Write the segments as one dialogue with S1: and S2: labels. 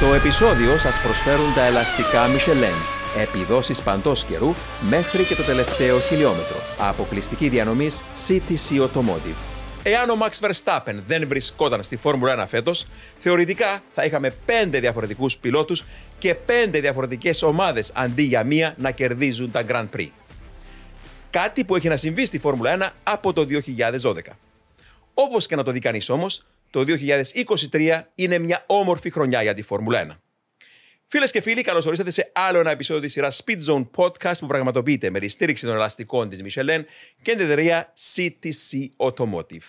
S1: Το επεισόδιο σας προσφέρουν τα ελαστικά Michelin. Επιδόσεις παντός καιρού μέχρι και το τελευταίο χιλιόμετρο. Αποκλειστική διανομής CTC Automotive. Εάν ο Max Verstappen δεν βρισκόταν στη Φόρμουλα 1 φέτος, θεωρητικά θα είχαμε πέντε διαφορετικούς πιλότους και πέντε διαφορετικές ομάδες αντί για μία να κερδίζουν τα Grand Prix. Κάτι που έχει να συμβεί στη Φόρμουλα 1 από το 2012. Όπως και να το δει κανείς όμως, το 2023 είναι μια όμορφη χρονιά για τη Φόρμουλα 1. Φίλες και φίλοι, καλώς ορίσατε σε άλλο ένα επεισόδιο της σειράς Speed Zone Podcast που πραγματοποιείται με τη στήριξη των ελαστικών της Michelin και την εταιρεία CTC Automotive.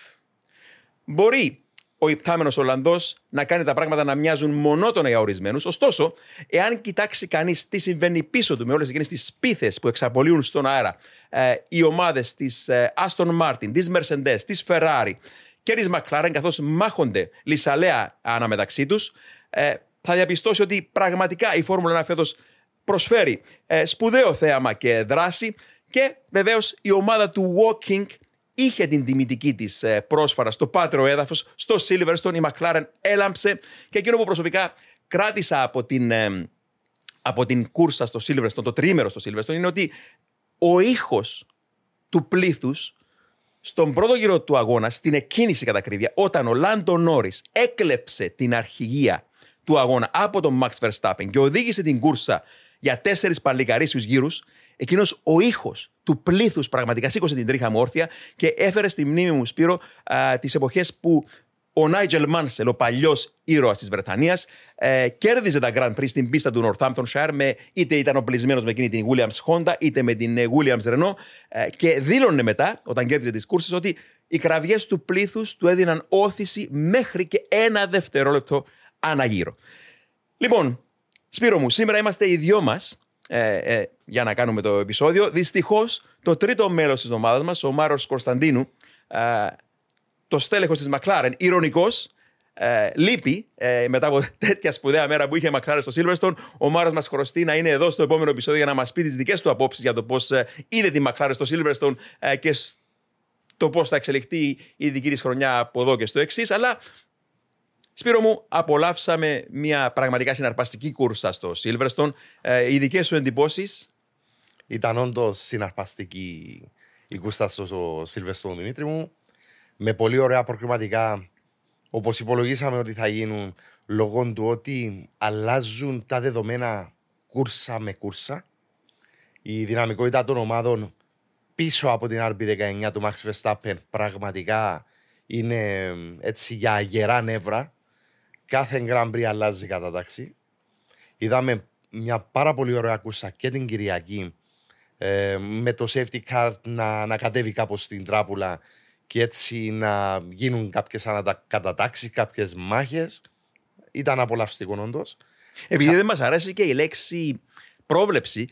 S1: Μπορεί ο υπτάμενος Ολλανδός να κάνει τα πράγματα να μοιάζουν μονότονα για ορισμένους, ωστόσο, εάν κοιτάξει κανείς τι συμβαίνει πίσω του με όλες εκείνες τις πίθες που εξαπολύουν στον αέρα ε, οι ομάδες της ε, Aston Martin, της Mercedes, της Ferrari, και της McLaren, καθώς μάχονται λησαλέα αναμεταξύ τους, ε, θα διαπιστώσει ότι πραγματικά η Φόρμουλα 1 φέτος προσφέρει ε, σπουδαίο θέαμα και δράση και βεβαίως η ομάδα του Walking είχε την τιμητική της ε, πρόσφαρα στο πάτριο έδαφος, στο Silverstone. Η McLaren έλαμψε και εκείνο που προσωπικά κράτησα από την, ε, από την κούρσα στο Silverstone, το τρίμερο στο Silverstone, είναι ότι ο ήχος του πλήθους στον πρώτο γύρο του αγώνα, στην εκκίνηση κατά ακρίβεια, όταν ο Λάντο Νόρις έκλεψε την αρχηγία του αγώνα από τον Max Verstappen και οδήγησε την κούρσα για τέσσερις παλικαρίσιους γύρους, εκείνος ο ήχος του πλήθους πραγματικά σήκωσε την τρίχα μου όρθια και έφερε στη μνήμη μου, Σπύρο, τις εποχές που ο Νάιτζελ Μάνσελ, ο παλιός ήρωας της Βρετανίας, ε, κέρδιζε τα Grand Prix στην πίστα του Northamptonshire με είτε ήταν οπλισμένος με εκείνη την Williams Honda είτε με την ε, Williams Renault ε, και δήλωνε μετά, όταν κέρδιζε τις κούρσες, ότι οι κραυγές του πλήθους του έδιναν όθηση μέχρι και ένα δευτερόλεπτο αναγύρω. Λοιπόν, Σπύρο μου, σήμερα είμαστε οι δυο μας ε, ε, για να κάνουμε το επεισόδιο. Δυστυχώς, το τρίτο μέλος της ομάδας μας, ο Μάρος Κωνσταντίνου, το στέλεχος της Μακλάρεν, ηρωνικός, ε, λείπει ε, μετά από τέτοια σπουδαία μέρα που είχε η Μακλάρεν στο Silverstone. Ο Μάρο μας χρωστεί να είναι εδώ στο επόμενο επεισόδιο για να μας πει τις δικές του απόψεις για το πώς ε, είδε τη Μακλάρεν στο Silverstone ε, και το πώς θα εξελιχθεί η δική της χρονιά από εδώ και στο εξής. Αλλά Σπύρο μου, απολαύσαμε μια πραγματικά συναρπαστική κούρσα στο Silverstone. Ε, οι δικές σου εντυπώσεις;
S2: Ήταν όντως συναρπαστική η κούρσα στο Silverstone, Δημήτρη μου με πολύ ωραία προκριματικά όπως υπολογίσαμε ότι θα γίνουν λόγω του ότι αλλάζουν τα δεδομένα κούρσα με κούρσα. Η δυναμικότητα των ομάδων πίσω από την RB19 του Max Verstappen πραγματικά είναι έτσι για γερά νεύρα. Κάθε Grand Prix αλλάζει κατάταξη. Είδαμε μια πάρα πολύ ωραία κούρσα και την Κυριακή ε, με το safety car να, να κατέβει κάπως στην τράπουλα και έτσι να γίνουν κάποιες ανακατατάξει, κάποιες μάχες. Ήταν απολαυστικό όντως.
S1: Επειδή δεν μας αρέσει και η λέξη πρόβλεψη,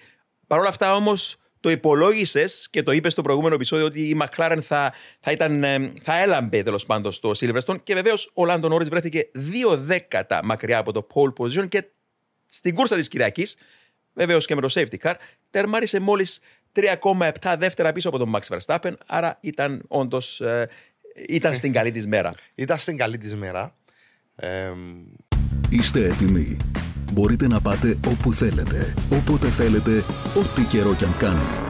S1: παρόλα αυτά όμως το υπολόγισες και το είπες στο προηγούμενο επεισόδιο ότι η McLaren θα, θα, ήταν, ε, θα έλαμπε τέλος πάντων στο Silverstone και βεβαίως ο Λάντον Όρι βρέθηκε δύο δέκατα μακριά από το pole position και στην κούρσα της Κυριακής, βεβαίως και με το safety car, τερμάρισε μόλις 3,7 δεύτερα πίσω από τον Max Verstappen. Άρα ήταν όντως ε, ήταν στην καλή της μέρα.
S2: Ήταν στην καλή της μέρα. Ε,
S3: Είστε έτοιμοι. Μπορείτε να πάτε όπου θέλετε, όποτε θέλετε, ό,τι καιρό κι αν κάνει.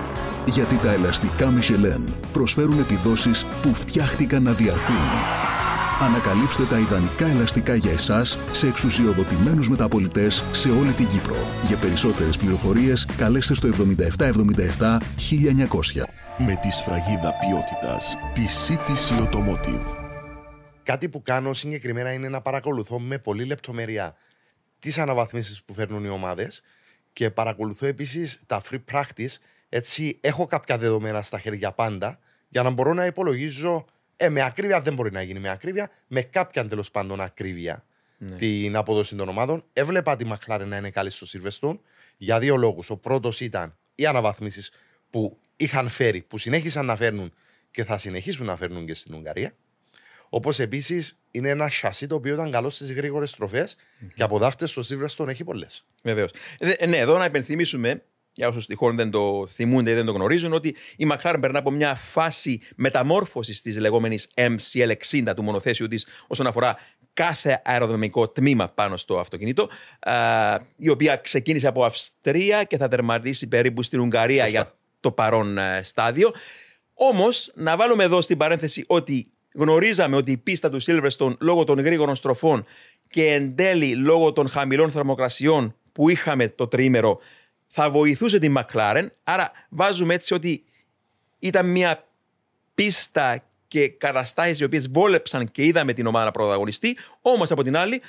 S3: Γιατί τα ελαστικά Michelin προσφέρουν επιδόσεις που φτιάχτηκαν να διαρκούν. Ανακαλύψτε τα ιδανικά ελαστικά για εσάς σε εξουσιοδοτημένους μεταπολιτές σε όλη την Κύπρο. Για περισσότερες πληροφορίες καλέστε στο 7777 1900.
S4: Με τη σφραγίδα ποιότητας τη CTC Automotive.
S2: Κάτι που κάνω συγκεκριμένα είναι να παρακολουθώ με πολύ λεπτομέρεια τις αναβαθμίσεις που φέρνουν οι ομάδες και παρακολουθώ επίσης τα free practice έτσι έχω κάποια δεδομένα στα χέρια πάντα για να μπορώ να υπολογίζω ε, με ακρίβεια δεν μπορεί να γίνει με ακρίβεια, με κάποια τέλος πάντων ακρίβεια ναι. την απόδοση των ομάδων. Έβλεπα τη Μαχλάρε να είναι καλή στο Σιλβεστούν για δύο λόγους. Ο πρώτος ήταν οι αναβαθμίσεις που είχαν φέρει, που συνέχισαν να φέρνουν και θα συνεχίσουν να φέρνουν και στην Ουγγαρία. Όπως επίσης είναι ένα σασί το οποίο ήταν καλό στις γρήγορες στροφές mm-hmm. και από δάφτες στο Σίλβερστον έχει πολλές.
S1: Βεβαίως. Ε, ναι, εδώ να υπενθυμίσουμε για όσους τυχόν δεν το θυμούνται ή δεν το γνωρίζουν, ότι η McLaren περνά από μια φάση μεταμόρφωσης της λεγόμενης MCL60 του μονοθέσιου της όσον αφορά κάθε αεροδρομικό τμήμα πάνω στο αυτοκίνητο, α, η οποία ξεκίνησε από Αυστρία και θα τερματίσει περίπου στην Ουγγαρία για το παρόν ε, στάδιο. Όμως, να βάλουμε εδώ στην παρένθεση ότι γνωρίζαμε ότι η πίστα του Silverstone λόγω των γρήγορων στροφών και εν τέλει λόγω των χαμηλών θερμοκρασιών που είχαμε το τρίμερο θα βοηθούσε την McLaren. Άρα βάζουμε έτσι ότι ήταν μια πίστα και καταστάσεις οι οποίες βόλεψαν και είδαμε την ομάδα να πρωταγωνιστεί. Όμως από την άλλη,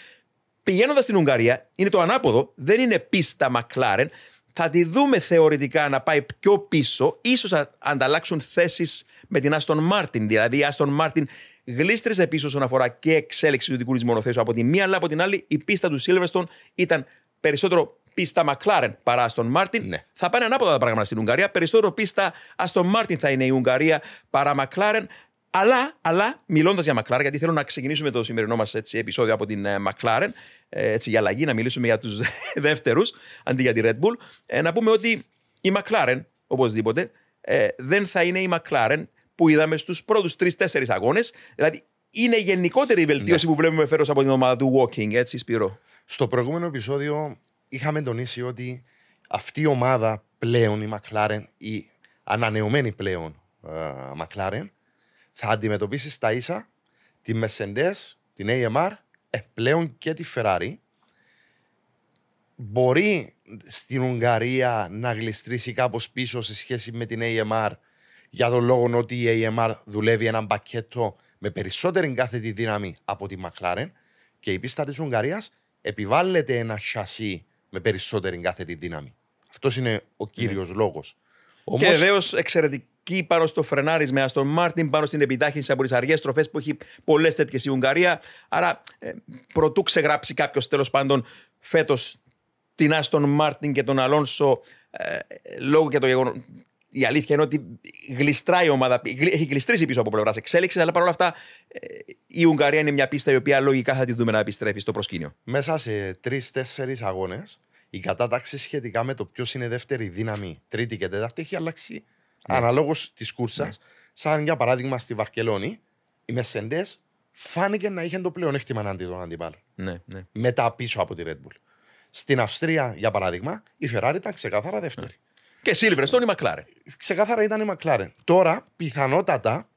S1: πηγαίνοντας στην Ουγγαρία, είναι το ανάποδο, δεν είναι πίστα McLaren. Θα τη δούμε θεωρητικά να πάει πιο πίσω, ίσως θα ανταλλάξουν θέσεις με την Aston Martin. Δηλαδή, η Aston Martin γλίστριζε πίσω όσον αφορά και εξέλιξη του δικού της μονοθέσου από τη μία, αλλά από την άλλη η πίστα του Silverstone ήταν περισσότερο πίστα McLaren παρά Aston Martin.
S2: Ναι.
S1: Θα πάνε ανάποδα τα πράγματα στην Ουγγαρία. Περισσότερο πίστα Aston Martin θα είναι η Ουγγαρία παρά McLaren. Αλλά, αλλά μιλώντας για McLaren, γιατί θέλω να ξεκινήσουμε το σημερινό μας επεισόδιο από την ε, McLaren, ε, έτσι για αλλαγή, να μιλήσουμε για τους δεύτερους αντί για τη Red Bull, ε, να πούμε ότι η McLaren, οπωσδήποτε, ε, δεν θα είναι η McLaren που είδαμε στους πρώτους τρει-τέσσερι αγώνες. Δηλαδή, είναι γενικότερη η βελτίωση που βλέπουμε φέρω από την ομάδα του Walking, έτσι, Σπύρο;
S2: Στο προηγούμενο επεισόδιο είχαμε τονίσει ότι αυτή η ομάδα πλέον, η McLaren, η ανανεωμένη πλέον ε, McLaren, θα αντιμετωπίσει στα ίσα τη Mercedes, την AMR, ε, πλέον και τη Ferrari. Μπορεί στην Ουγγαρία να γλιστρήσει κάπως πίσω σε σχέση με την AMR για τον λόγο ότι η AMR δουλεύει ένα πακέτο με περισσότερη κάθετη δύναμη από τη McLaren και η πίστα της Ουγγαρίας επιβάλλεται ένα σασί με περισσότερη κάθετη δύναμη. Αυτός είναι ο κύριος
S1: Ναι.
S2: λόγος.
S1: Και βεβαίως εξαιρετική πάνω στο φρενάρισμα Αστον Μάρτιν, πάνω στην επιτάχυνση από τις αργές στροφές που έχει πολλές τέτοιες η Ουγγαρία. Άρα, ε, προτού ξεγράψει κάποιος τέλος πάντων φέτος την Άστον Μάρτιν και τον Αλόνσο, ε, λόγω και το γεγονό. Η αλήθεια είναι ότι γλιστράει η ομάδα, γλι- έχει γλιστρήσει πίσω από πλευράς εξέλιξης, αλλά παρόλα αυτά ε, η Ουγγαρία είναι μια πίστα η οποία λογικά θα τη δούμε να επιστρέφει στο προσκήνιο.
S2: Μέσα σε τρει-τέσσερι αγώνες, η κατάταξη σχετικά με το ποιος είναι δεύτερη δύναμη, τρίτη και τέταρτη, έχει αλλάξει
S1: Ναι.
S2: αναλόγως της κούρσας. Σαν για παράδειγμα στη Βαρκελόνη, η Μεσεντέ φάνηκε να είχε το πλεονέκτημα αντί των αντιπάλων.
S1: Ναι, ναι.
S2: Μετά πίσω από τη Red Bull. Στην Αυστρία, για παράδειγμα, η Ferrari ήταν ξεκάθαρα δεύτερη.
S1: Και Silverstone η Μακλάρεν.
S2: Ξεκάθαρα ήταν η McLaren. Τώρα, πιθανότατα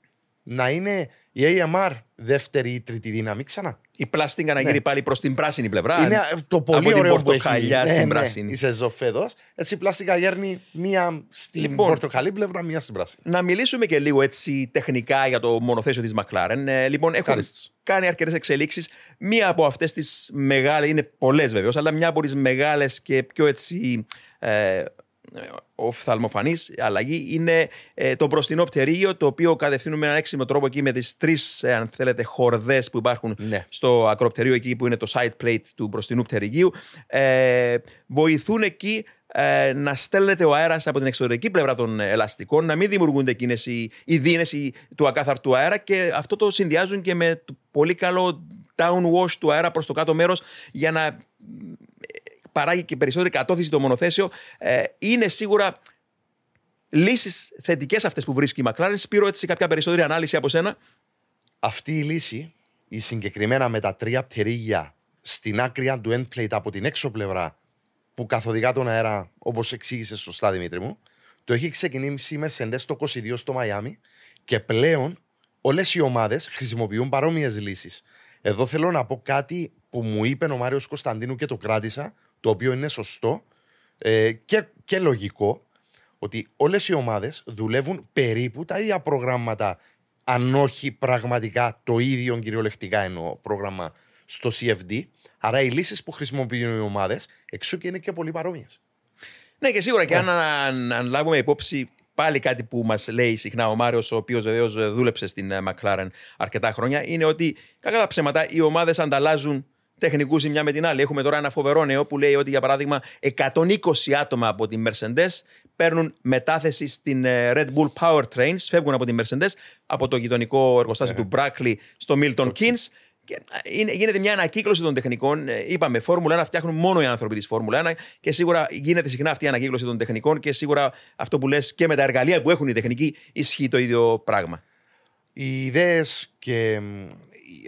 S2: να είναι η AMR δεύτερη ή τρίτη δύναμη ξανά.
S1: Η πλάστιγκα να γύρει πάλι προς την πράσινη πλευρά.
S2: Είναι το πολύ
S1: από την
S2: ωραίο που έχει
S1: πορτοκαλιά στην
S2: ναι, ναι,
S1: πράσινη.
S2: η σεζόν φέτος. Έτσι η πλάστικα γέρνει μία στην
S1: Λοιπόν.
S2: πορτοκαλί πλευρά, μία στην πράσινη.
S1: Να μιλήσουμε και λίγο έτσι τεχνικά για το μονοθέσιο της McLaren. Ε, λοιπόν, έχουν
S2: Ευχαριστώ.
S1: κάνει αρκετές εξελίξεις. Μία από αυτές τις μεγάλες, είναι πολλές βεβαίως, αλλά μια από τις μεγάλες και πιο έτσι ε, οφθαλμοφανής αλλαγή είναι ε, το μπροστινό πτερίγιο, το οποίο κατευθύνουμε με έναν έξιμο τρόπο εκεί με τις τρεις, ε, αν θέλετε, χορδές που υπάρχουν
S2: Ναι.
S1: στο ακροπτερίο εκεί που είναι το side plate του μπροστινού πτερυγίου. Ε, βοηθούν εκεί ε, να στέλνεται ο αέρας από την εξωτερική πλευρά των ελαστικών, να μην δημιουργούνται εκείνες οι, οι δίνες οι- του ακάθαρτου αέρα και αυτό το συνδυάζουν και με το πολύ καλό downwash του αέρα προς το κάτω μέρος για να ε, παράγει και περισσότερη κατώθηση το μονοθέσιο. Ε, είναι σίγουρα λύσεις θετικές αυτές που βρίσκει η McLaren. Σπύρο έτσι κάποια περισσότερη ανάλυση από σένα;
S2: Αυτή η λύση, η συγκεκριμένα με τα τρία πτερίγια στην άκρη του end plate από την έξω πλευρά που καθοδηγά τον αέρα, όπως εξήγησες σωστά Δημήτρη μου, το έχει ξεκινήσει η Mercedes το 22 στο Μαϊάμι και πλέον όλες οι ομάδες χρησιμοποιούν παρόμοιες λύσεις. Εδώ θέλω να πω κάτι που μου είπε ο Μάριος Κωνσταντίνου και το κράτησα, το οποίο είναι σωστό ε, και, και λογικό, ότι όλες οι ομάδες δουλεύουν περίπου τα ίδια προγράμματα, αν όχι πραγματικά το ίδιο κυριολεκτικά εννοώ πρόγραμμα στο CFD. Άρα οι λύσεις που χρησιμοποιούν οι ομάδες εξού και είναι και πολύ παρόμοιες.
S1: Ναι, και σίγουρα και αν, αν, αν λάβουμε υπόψη πάλι κάτι που μας λέει συχνά ο Μάριος, ο οποίος βεβαίως δούλεψε στην ε, McLaren αρκετά χρόνια, είναι ότι κακά τα ψέματα οι ομάδες ανταλλάζουν τεχνικούς η μια με την άλλη. Έχουμε τώρα ένα φοβερό νέο που λέει ότι για παράδειγμα 120 άτομα από την Mercedes παίρνουν μετάθεση στην ε, Red Bull Powertrains, φεύγουν από την Mercedes, από το γειτονικό εργοστάσιο του Brackley στο Milton Keynes. Και ε, είναι, γίνεται μια ανακύκλωση των τεχνικών. Ε, Είπαμε, Φόρμουλα 1 φτιάχνουν μόνο οι άνθρωποι της Φόρμουλα 1 και σίγουρα γίνεται συχνά αυτή η ανακύκλωση των τεχνικών και σίγουρα αυτό που λες και με τα εργαλεία που έχουν οι τεχνικοί ισχύει το ίδιο πράγμα.
S2: Οι ιδέες και μ,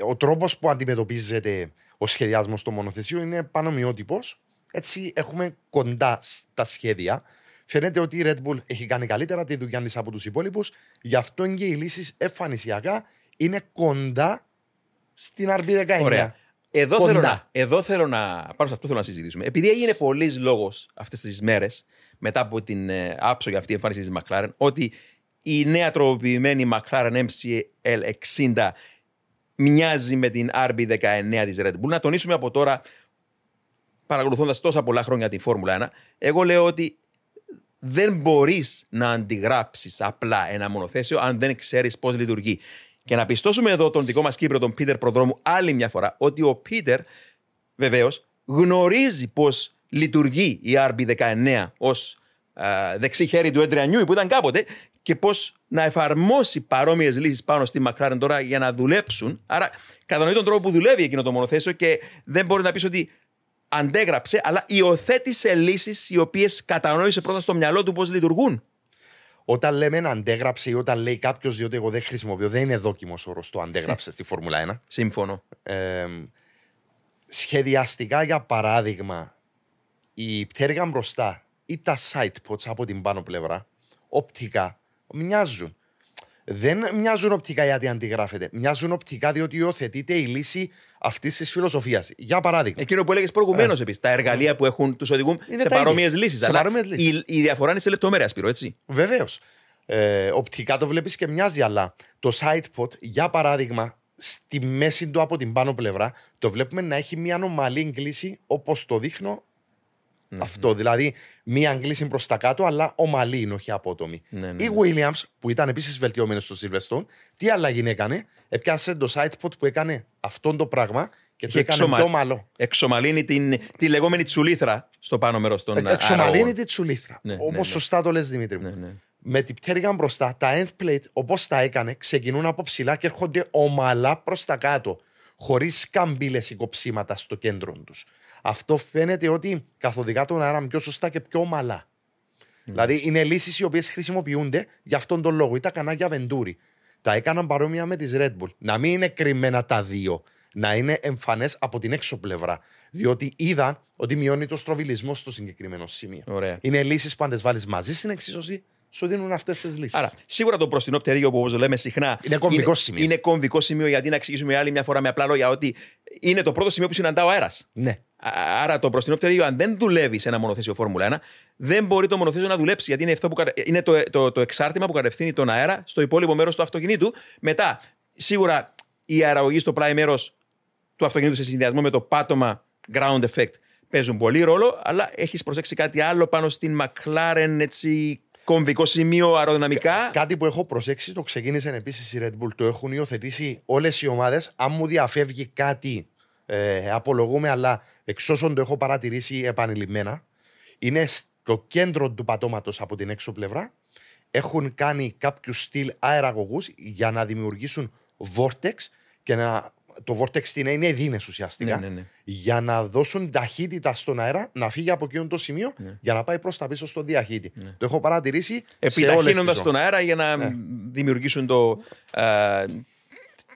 S2: ο τρόπος που αντιμετωπίζεται ο σχεδιασμός των μονοθεσιών είναι πανομοιότυπος. Έτσι έχουμε κοντά στα σχέδια. Φαίνεται ότι η Red Bull έχει κάνει καλύτερα τη δουλειά της από τους υπόλοιπους. Γι' αυτό και οι λύσεις εμφανισιακά είναι κοντά στην RB19.
S1: Ωραία. Εδώ
S2: Κοντά.
S1: θέλω, να, εδώ θέλω να. Πάνω σε αυτό θέλω να συζητήσουμε. Επειδή έγινε πολλής λόγος αυτές τις μέρες, μετά από την ε, άψογη αυτή εμφάνιση της McLaren, ότι η νέα τροποποιημένη McLaren MCL 60 μοιάζει με την RB19 της Red Bull. Να τονίσουμε από τώρα, παρακολουθώντας τόσα πολλά χρόνια την Φόρμουλα 1, εγώ λέω ότι δεν μπορείς να αντιγράψεις απλά ένα μονοθέσιο αν δεν ξέρεις πώς λειτουργεί. Και να πιστώσουμε εδώ τον δικό μας Κύπρο, τον Πίτερ Προδρόμου, άλλη μια φορά, ότι ο Πίτερ βεβαίως γνωρίζει πώς λειτουργεί η RB19 ως δεξί χέρι του Έντρια που ήταν κάποτε και πώς να εφαρμόσει παρόμοιες λύσεις πάνω στη McLaren τώρα για να δουλέψουν. Άρα, κατανοεί τον τρόπο που δουλεύει εκείνο το μονοθέσιο και δεν μπορεί να πεις ότι αντέγραψε, αλλά υιοθέτησε λύσεις οι οποίες κατανόησε πρώτα στο μυαλό του πώς λειτουργούν.
S2: Όταν λέμε να αντέγραψε ή όταν λέει κάποιος, διότι εγώ δεν χρησιμοποιώ, δεν είναι δόκιμος όρος το αντέγραψε στη Φόρμουλα 1.
S1: Σύμφωνο.
S2: Ε, σχεδιαστικά, για παράδειγμα, η πτέρυγα μπροστά ή τα side pods από την πάνω πλευρά, οπτικά, μοιάζουν. Δεν μοιάζουν οπτικά γιατί αντιγράφεται. Μοιάζουν οπτικά διότι υιοθετείται η λύση αυτής της φιλοσοφίας. Για παράδειγμα.
S1: Εκείνο που έλεγες προηγουμένως επίσης. Τα εργαλεία που έχουν τους οδηγούν
S2: Είναι
S1: σε
S2: τα ίδια.
S1: παρόμοιες λύσεις.
S2: Σε
S1: Αλλά
S2: παρόμοιες λύσεις.
S1: η, η διαφορά είναι σε λεπτομέρεια, Σπύρο, έτσι.
S2: Βεβαίως. Ε, οπτικά το βλέπεις και μοιάζει, αλλά το side pod, για παράδειγμα, στη μέση του από την πάνω πλευρά, το βλέπουμε να έχει μια ομαλή κλίση όπως το δείχνω αυτό. Δηλαδή, μια αγγλίση προς τα κάτω, αλλά ομαλή είναι, όχι απότομη.
S1: Ναι, ναι,
S2: Η Williams, που ήταν επίσης βελτιωμένος στο Silverstone, τι αλλαγή έκανε, έπιασε το side pod που έκανε αυτό το πράγμα και το
S1: Είχε
S2: έκανε
S1: εξομα-
S2: πιο ομαλό.
S1: Εξομαλύνει την, τη λεγόμενη τσουλήθρα στο πάνω μέρος των
S2: Εξομαλύνει
S1: αραγών.
S2: τη τσουλήθρα.
S1: Ναι,
S2: Όπως
S1: ναι, ναι.
S2: σωστά το λες, Δημήτρη μου.
S1: Ναι, ναι.
S2: Με την πτέρυγα μπροστά, τα end plate, όπως τα έκανε, ξεκινούν από ψηλά και έρχονται ομαλά προς τα κάτω. Χωρίς καμπύλες ή κοψίματα στο κέντρο τους. Αυτό φαίνεται ότι καθοδηγά τον αέρα πιο σωστά και πιο ομαλά. Δηλαδή είναι λύσεις οι οποίες χρησιμοποιούνται για αυτόν τον λόγο. Ή τα κανάλια Venturi. Τα έκαναν παρόμοια με τις Red Bull. Να μην είναι κρυμμένα τα δύο. Να είναι εμφανές από την έξω πλευρά. Διότι είδαν ότι μειώνει το στροβιλισμό στο συγκεκριμένο σημείο.
S1: Ωραία.
S2: Είναι λύσεις που αν τις βάλεις μαζί στην εξίσωση, σου δίνουν αυτές τις λύσεις.
S1: Άρα, σίγουρα το μπροστινό πτερίγιο που όπως λέμε συχνά.
S2: Είναι κομβικό σημείο.
S1: Είναι κομβικό σημείο γιατί να εξηγήσουμε άλλη μια φορά με απλά λόγια ότι είναι το πρώτο σημείο που συναντά ο αέρας.
S2: Ναι.
S1: Άρα το μπροστινό πτερίγιο, αν δεν δουλεύει σε ένα μονοθέσιο Φόρμουλα 1, δεν μπορεί το μονοθέσιο να δουλέψει γιατί είναι, αυτό που, κατα- είναι το, το, το εξάρτημα που κατευθύνει τον αέρα στο υπόλοιπο μέρος του αυτοκινήτου. Μετά, σίγουρα η αεραγωγή στο πλάι μέρος του αυτοκινήτου σε συνδυασμό με το πάτωμα ground effect παίζουν πολύ ρόλο, αλλά έχεις προσέξει κάτι άλλο πάνω στην McLaren, έτσι κομβικό σημείο αεροδυναμικά.
S2: Κάτι που έχω προσέξει, το ξεκίνησε επίσης η Red Bull, το έχουν υιοθετήσει όλες οι ομάδες. Αν μου διαφεύγει κάτι, ε, απολογούμε, αλλά εξ όσων το έχω παρατηρήσει επανειλημμένα, είναι στο κέντρο του πατώματος από την έξω πλευρά. Έχουν κάνει κάποιους στυλ αεραγωγούς για να δημιουργήσουν vortex και να. Το vortex τι είναι, είναι εδίνε ουσιαστικά.
S1: Ναι, ναι, ναι.
S2: Για να δώσουν ταχύτητα στον αέρα να φύγει από εκείνο το σημείο
S1: Ναι.
S2: για να πάει προς τα πίσω στο διαχύτη. Το έχω παρατηρήσει. σε όλες
S1: Επιταχύνοντας
S2: τις
S1: τον αέρα για να δημιουργήσουν το. α,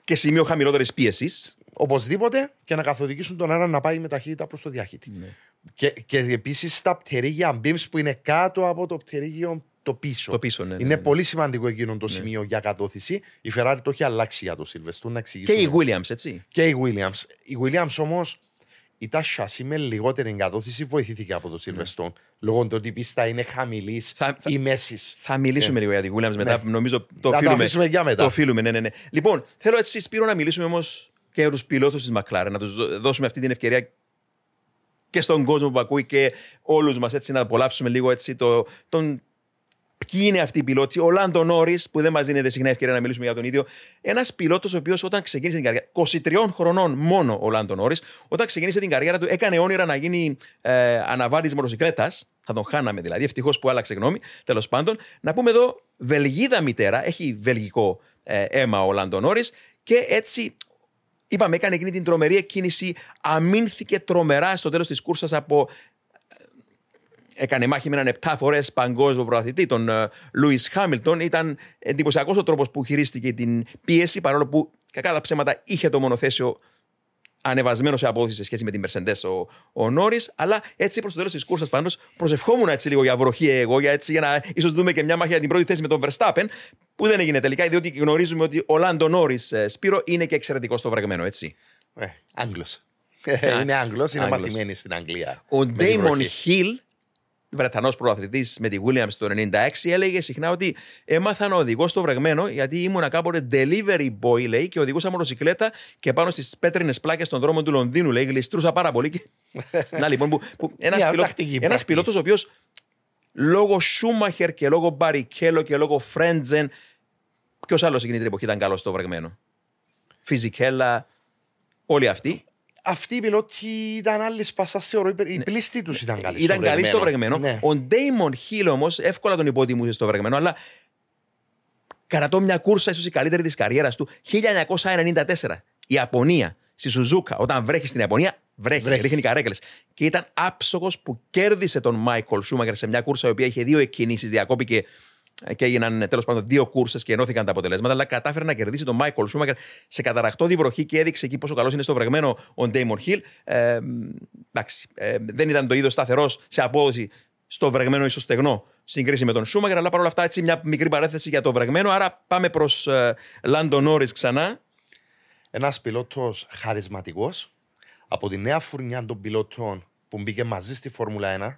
S1: και σημείο χαμηλότερης πίεσης.
S2: Οπωσδήποτε και να καθοδηγήσουν τον αέρα να πάει με ταχύτητα προς το διαχύτη.
S1: Ναι.
S2: Και, και επίσης τα πτερίγια beams που είναι κάτω από το πτερίγιο το πίσω.
S1: Το πίσω, ναι, ναι,
S2: είναι
S1: ναι.
S2: πολύ σημαντικό εκείνο το σημείο για κατώθηση. Η Ferrari το έχει αλλάξει για το Silverstone να
S1: Και
S2: εξηγήσουμε.
S1: η Williams, έτσι.
S2: και η Williams. Η Williams όμως ήταν σασί με λιγότερη εγκατώθηση βοηθήθηκε από το Silverstone. Λόγω του ότι η πίστα είναι χαμηλής
S1: Ναι. Θα- θα-
S2: ή μέσης.
S1: Θα μιλήσουμε λίγο για τη Williams μετά.
S2: Ναι.
S1: Νομίζω το
S2: Να το
S1: οφείλουμε.
S2: αφήσουμε για μετά.
S1: Το οφείλουμε, ναι, ναι, ναι. Λοιπόν, θέλω έτσι, Σπύρο, να μιλήσουμε όμως και για τους πιλότους της McLaren. Να τους δώσουμε αυτή την ευκαιρία και στον κόσμο που ακούει και όλους μας έτσι να απολαύσουμε λίγο έτσι το, τον. Ποιοι είναι αυτοί οι πιλότοι, ο Λάντο Νόρις, που δεν μας δίνεται συχνά ευκαιρία να μιλήσουμε για τον ίδιο. Ένας πιλότος, ο οποίος όταν ξεκίνησε την καριέρα. 23 χρονών μόνο ο Λάντο Νόρις, όταν ξεκίνησε την καριέρα του, έκανε όνειρα να γίνει ε, αναβάτη μοτοσυκλέτας. Θα τον χάναμε δηλαδή. Ευτυχώς που άλλαξε γνώμη. Τέλος πάντων, να πούμε εδώ, Βελγίδα μητέρα, έχει βελγικό ε, αίμα ο Λάντο Νόρις και έτσι Είπαμε, έκανε εκείνη την τρομερή εκκίνηση, αμήνθηκε τρομερά στο τέλος της κούρσας από έκανε μάχη με έναν 7 φορές παγκόσμιο πρωταθλητή, τον Λούι Χάμιλτον. Ήταν εντυπωσιακός ο τρόπος που χειρίστηκε την πίεση, παρόλο που κακά τα ψέματα είχε το μονοθέσιο ανεβασμένο σε απόδοση σε σχέση με την Mercedes ο, ο Νόρι. Αλλά έτσι προς το τέλος της κούρσας πάντως προσευχόμουν έτσι λίγο για βροχή εγώ, για, έτσι, για να ίσως δούμε και μια μάχη για την πρώτη θέση με τον Verstappen, που δεν έγινε τελικά, διότι γνωρίζουμε ότι ο Λάντο Νόρι Σπύρο είναι και εξαιρετικός στο βρεγμένο, έτσι.
S2: Ε, Άγγλος. είναι Άγγλος, είναι μαθημένη στην Αγγλία.
S1: Ο Ντέιμον Χιλ, Βρετανός προαθλητής με τη Williams το 96, έλεγε συχνά ότι έμαθα να οδηγώ στο βρεγμένο γιατί ήμουν κάποτε delivery boy, λέει, και οδηγούσα μοτοσυκλέτα και πάνω στις πέτρινες πλάκες των δρόμων του Λονδίνου, λέει, γλιστρούσα πάρα πολύ. Και... να λοιπόν, που, που ένας πιλότος ο οποίος λόγω Σούμαχερ και λόγω Μπαρικέλο και λόγω Φρέντζεν. Ποιος άλλος εκείνη την εποχή ήταν καλός στο βρεγμένο; Φιζικέλα, όλοι αυτοί
S2: αυτοί οι πιλότοι ήταν άλλοι σπαστά θεωρώ. Η ναι. πλήστη τους ήταν καλή.
S1: Ήταν καλή στο βρεγμένο. Ναι. Ο Ντέιμον Χίλ όμως εύκολα τον υποτιμούσε στο βρεγμένο, αλλά κρατώ μια κούρσα, ίσως η καλύτερη της καριέρας του, 1994. Η Ιαπωνία, στη Σουζούκα, όταν βρέχει στην Ιαπωνία, βρέχει, βρέχει. ρίχνει καρέκλες. Και ήταν άψογος που κέρδισε τον Μάικολ Σούμαγκερ σε μια κούρσα η οποία είχε δύο εκκινήσεις, διακόπηκε και έγιναν τέλος πάντων δύο κούρσες και ενώθηκαν τα αποτελέσματα. Αλλά κατάφερε να κερδίσει τον Μάικολ Σούμακερ σε καταραχτό βροχή και έδειξε εκεί πόσο καλός είναι στο βρεγμένο ο Ντέιμον Χιλ. Ε, εντάξει, ε, δεν ήταν το είδος σταθερός σε απόδοση στο βρεγμένο ή στο στεγνό συγκρίση με τον Σούμακερ. Αλλά παρόλα αυτά, έτσι μια μικρή παρέθεση για το βρεγμένο. Άρα πάμε προς ε, Λάντο Νόρι ξανά.
S2: Ένας πιλότος χαρισματικός από τη νέα φουρνιά των πιλότων που μπήκε μαζί στη Φόρμουλα 1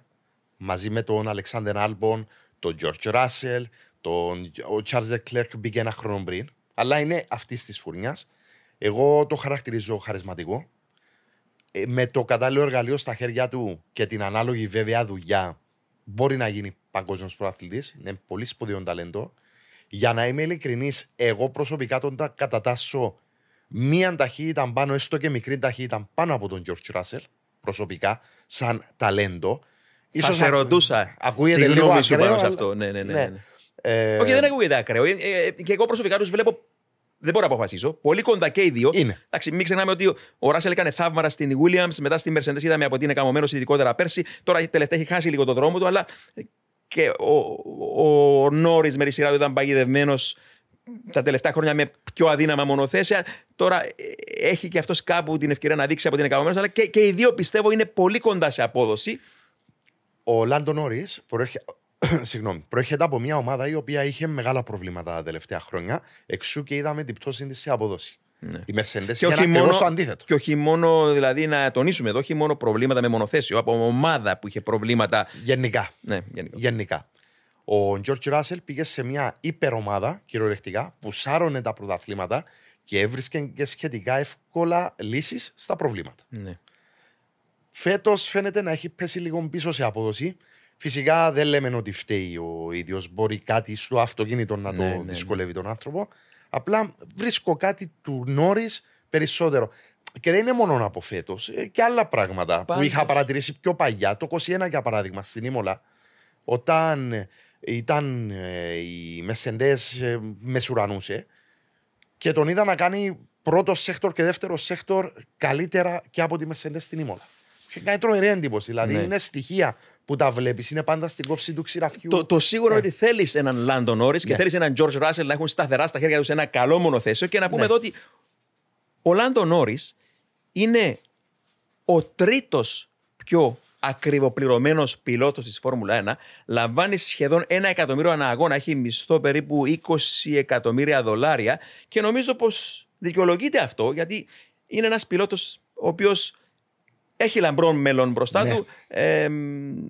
S2: μαζί με τον Αλεξάνδρ Άλμπον, τον George Russell, τον, ο Charles Leclerc μπήκε ένα χρόνο πριν, αλλά είναι αυτής της φουρνιάς. Εγώ το χαρακτηρίζω χαρισματικό. Ε, με το κατάλληλο εργαλείο στα χέρια του και την ανάλογη βέβαια δουλειά μπορεί να γίνει παγκόσμιος προαθλητή. Είναι πολύ σπουδαίο ταλέντο. Για να είμαι ειλικρινής, εγώ προσωπικά τον κατατάσσω μία ταχύτητα πάνω, έστω και μικρή ταχύτητα πάνω από τον George Russell προσωπικά, σαν ταλέντο.
S1: Ίσως θα σε ρωτούσα.
S2: Ακούγεται λίγο γνώμη
S1: σου πάνω σε αυτό. Ναι, ναι, ναι. ναι. ναι. Ε... Όχι, δεν ακούγεται ακραίο. Ε, ε, και εγώ προσωπικά τους βλέπω. Δεν μπορώ να αποφασίσω. Πολύ κοντά και οι δύο.
S2: Είναι.
S1: Εντάξει, μην ξεχνάμε ότι ο Ράσελ έκανε θαύματα στην Williams, μετά στην Mercedes είδαμε από ότι είναι καμωμένος ειδικότερα πέρσι. Τώρα τελευταία έχει χάσει λίγο το δρόμο του, αλλά και ο, ο, ο Νόρις με τη σειρά του ήταν παγιδευμένος τα τελευταία χρόνια με πιο αδύναμα μονοθέσια. Τώρα ε, έχει και αυτός κάπου την ευκαιρία να δείξει από την εκαμωμένο, αλλά και, και οι δύο πιστεύω είναι πολύ κοντά σε απόδοση.
S2: Ο Λάντο Νόρις προέρχεται από μια ομάδα η οποία είχε μεγάλα προβλήματα τα τελευταία χρόνια. Εξού και είδαμε την πτώση της σε αποδόση. Ναι. Η Mercedes και όχι μόνο, το αντίθετο.
S1: Και όχι μόνο, δηλαδή να τονίσουμε εδώ, όχι μόνο προβλήματα με μονοθέσιο, από ομάδα που είχε προβλήματα.
S2: Γενικά.
S1: Ναι, γενικά.
S2: γενικά. Ο George Russell πήγε σε μια υπερομάδα κυριολεκτικά που σάρωνε τα πρωταθλήματα και έβρισκε και σχετικά εύκολα λύσεις στα προβλήματα.
S1: Ναι.
S2: Φέτος φαίνεται να έχει πέσει λίγο πίσω σε απόδοση. Φυσικά δεν λέμε ότι φταίει ο ίδιος. Μπορεί κάτι στο αυτοκίνητο να το ναι, ναι, δυσκολεύει τον άνθρωπο. Απλά βρίσκω κάτι του Νόρις περισσότερο. Και δεν είναι μόνο από φέτος. Ε, και άλλα πράγματα που είχα παρατηρήσει πιο παλιά. Το 21 για παράδειγμα στην Ίμολα. Όταν ήταν ε, η Μερσεντές ε, μεσουρανούσε και τον είδα να κάνει πρώτο sector και δεύτερο sector καλύτερα και από τη Μερσεντές στην Ίμολα. Και κάνει τρομερή εντύπωση. Δηλαδή ναι. είναι στοιχεία που τα βλέπεις, είναι πάντα στην κόψη του ξυραφιού.
S1: Το, το σίγουρο ναι. ότι θέλεις έναν Λάντον Όρι και ναι. θέλεις έναν George Russell να έχουν σταθερά στα χέρια τους ένα καλό μονοθέσιο και να πούμε ναι. εδώ ότι ο Λάντον Όρι είναι ο τρίτος πιο ακριβοπληρωμένος πιλότος της Φόρμουλα 1. Λαμβάνει σχεδόν ένα εκατομμύριο ανά αγώνα. Έχει μισθό περίπου 20 εκατομμύρια δολάρια. Και νομίζω πως δικαιολογείται αυτό γιατί είναι ένας πιλότος ο οποίος έχει λαμπρό μέλλον μπροστά ναι. του. Ε,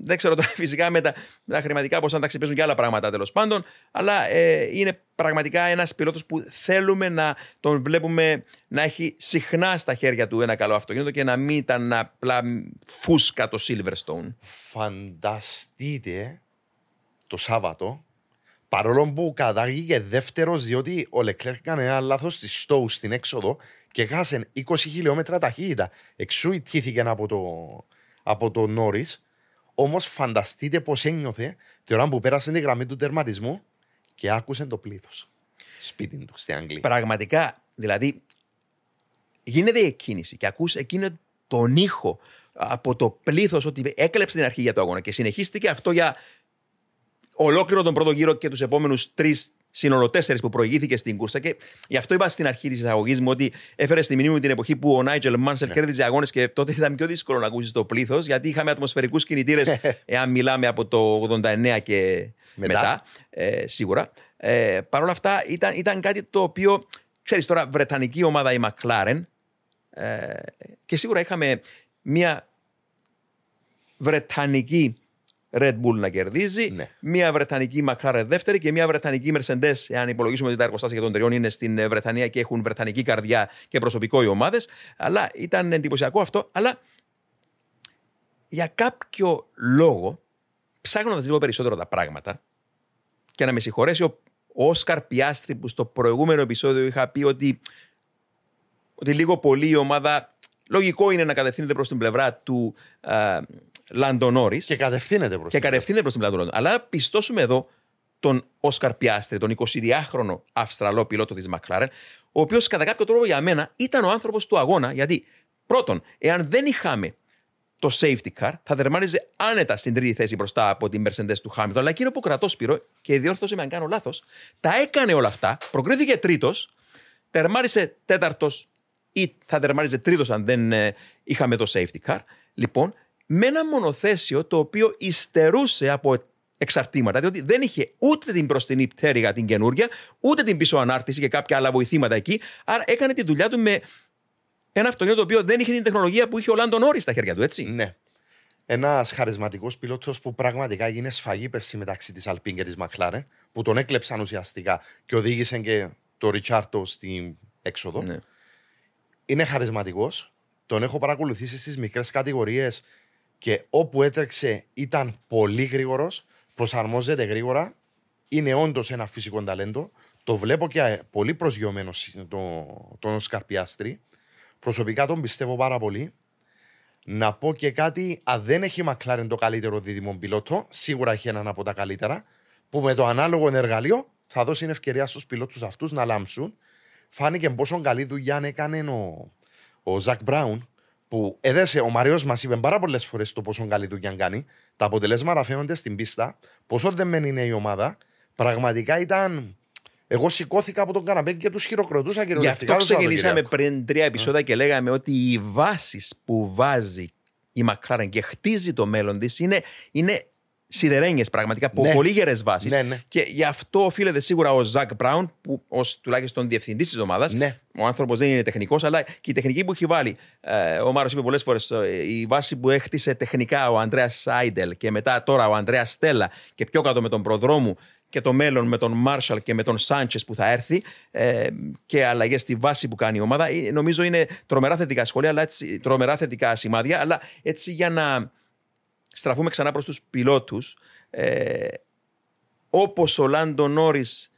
S1: δεν ξέρω τώρα φυσικά με τα, τα χρηματικά πώ θα τα ξεπέσουν και άλλα πράγματα τέλος πάντων. Αλλά ε, είναι πραγματικά ένας πιλότος που θέλουμε να τον βλέπουμε να έχει συχνά στα χέρια του ένα καλό αυτοκίνητο και να μην ήταν απλά φούσκα το Silverstone.
S2: Φανταστείτε το Σάββατο Παρόλο που κατάγηκε δεύτερος, διότι ο Λεκλέρ έκανε ένα λάθος στη Στόου στην έξοδο και χάσε 20 χιλιόμετρα ταχύτητα. Εξού ιτήθηκε από το, από το Νόρι. Όμως φανταστείτε πώς ένιωθε την ώρα που πέρασε τη γραμμή του τερματισμού και άκουσε το πλήθος. Σπίτι του στην Αγγλία.
S1: Πραγματικά, δηλαδή, γίνεται η εκκίνηση και ακούς εκείνο τον ήχο από το πλήθος ότι έκλεψε την αρχή για το αγώνα και συνεχίστηκε αυτό για ολόκληρο τον πρώτο γύρο και τους επόμενους τρεις σύνολο τέσσερις που προηγήθηκε στην κούρσα. Και γι' αυτό είπα στην αρχή της εισαγωγής μου ότι έφερε στη μνήμη μου την εποχή που ο Νάιτζελ Μάνσελ
S2: Ναι.
S1: κέρδιζε αγώνες και τότε ήταν πιο δύσκολο να ακούσεις το πλήθος γιατί είχαμε ατμοσφαιρικούς κινητήρες, εάν μιλάμε από το 89 και μετά,
S2: Μετά.
S1: ε, σίγουρα. Ε, Παρ' όλα αυτά ήταν, ήταν κάτι το οποίο, ξέρεις τώρα, βρετανική ομάδα η McLaren ε, και σίγουρα είχαμε μια βρετανική Red Bull να κερδίζει,
S2: Ναι.
S1: μια βρετανική McLaren δεύτερη και μια βρετανική Mercedes, εάν υπολογίσουμε ότι τα εργοστάσια των τριών είναι στην ε, Βρετανία και έχουν βρετανική καρδιά και προσωπικό οι ομάδες. Αλλά ήταν εντυπωσιακό αυτό. Αλλά για κάποιο λόγο, ψάχνοντας λίγο περισσότερο τα πράγματα, και να με συγχωρέσει ο, ο Όσκαρ Πιάστρη που στο προηγούμενο επεισόδιο είχα πει ότι, ότι λίγο πολύ η ομάδα λογικό είναι να κατευθύνεται προς την πλευρά του Λάντο Νόρις
S2: Και κατευθύνεται προς
S1: και κατευθύνεται προς την πλευρά του Λάντο. Αλλά πιστώσουμε εδώ τον Όσκαρ Πιάστρη, τον 22χρονο Αυστραλό πιλότο της Μακλάρεν, ο οποίος κατά κάποιο τρόπο για μένα ήταν ο άνθρωπος του αγώνα, γιατί πρώτον, εάν δεν είχαμε το safety car θα δερμάριζε άνετα στην τρίτη θέση μπροστά από την Mercedes του Χάμιλτον. Αλλά εκείνο που κρατώ Σπύρο, και διόρθωσε με αν κάνω λάθος, τα έκανε όλα αυτά, προκρίθηκε τρίτος, τερμάρισε τέταρτος ή θα τερμάριζε τρίτος αν δεν ε, είχαμε το safety car. Λοιπόν, με ένα μονοθέσιο το οποίο υστερούσε από εξαρτήματα, διότι δεν είχε ούτε την μπροστινή πτέρυγα την καινούργια, ούτε την πίσω ανάρτηση και κάποια άλλα βοηθήματα εκεί. Άρα έκανε τη δουλειά του με ένα αυτοκίνητο το οποίο δεν είχε την τεχνολογία που είχε ο Λάντον Όρις στα χέρια του, έτσι.
S2: Ναι. Ένας χαρισματικός πιλότος που πραγματικά έγινε σφαγή πέρσι μεταξύ της Αλπίν και της Μακλάρεν, που τον έκλεψαν ουσιαστικά και οδήγησε και το Ριτσάρτο στην έξοδο.
S1: Ναι.
S2: Είναι χαρισματικός. Τον έχω παρακολουθήσει στις μικρές κατηγορίες και όπου έτρεξε ήταν πολύ γρήγορος, προσαρμόζεται γρήγορα. Είναι όντως ένα φυσικό ταλέντο. Το βλέπω και πολύ προσγειωμένο το, τον Σκαρπιάστρη. Προσωπικά τον πιστεύω πάρα πολύ. Να πω και κάτι, αν δεν έχει η McLaren το καλύτερο δίδυμο πιλότο, σίγουρα έχει έναν από τα καλύτερα, που με το ανάλογο εργαλείο θα δώσει ευκαιρία στους πιλότους αυτούς να λάμψουν. Φάνηκε πόσο καλή δουλειά έκανε ο, ο Ζακ Μπράουν, που έδεσε, ο Μαριό μας είπε πάρα πολλές φορές το πόσο καλή δουλειά κάνει. Τα αποτελέσματα φαίνονται στην πίστα. Πόσο δεμένη είναι η ομάδα. Πραγματικά ήταν. Εγώ σηκώθηκα από τον καναπέ και τους χειροκροτούσα
S1: Γι'
S2: κυριολεκτικά.
S1: αυτό
S2: το
S1: ξεκινήσαμε
S2: Σαββατοκύριακο.
S1: πριν τρία επεισόδια και λέγαμε ότι οι βάσεις που βάζει η McLaren και χτίζει το μέλλον της είναι, είναι σιδερένιες πραγματικά, από
S2: Ναι.
S1: πολύ γερές βάσεις.
S2: Ναι, ναι.
S1: Και γι' αυτό οφείλεται σίγουρα ο Ζακ Μπράουν, που ως τουλάχιστον διευθυντής της ομάδας.
S2: Ναι.
S1: Ο άνθρωπος δεν είναι τεχνικός, αλλά και η τεχνική που έχει βάλει. Ε, ο Μάρος είπε πολλές φορές η βάση που έχτισε τεχνικά ο Ανδρέας Σάιντελ και μετά τώρα ο Ανδρέας Στέλλα και πιο κάτω με τον προδρόμου και το μέλλον με τον Μάρσαλ και με τον Σάντσες που θα έρθει ε, και αλλαγές στη βάση που κάνει η ομάδα. Ε, Νομίζω είναι τρομερά θετικά σχόλια, αλλά έτσι, τρομερά θετικά σημάδια. Αλλά έτσι για να στραφούμε ξανά προς τους πιλότους, ε, όπως ο Λάντο Νόρις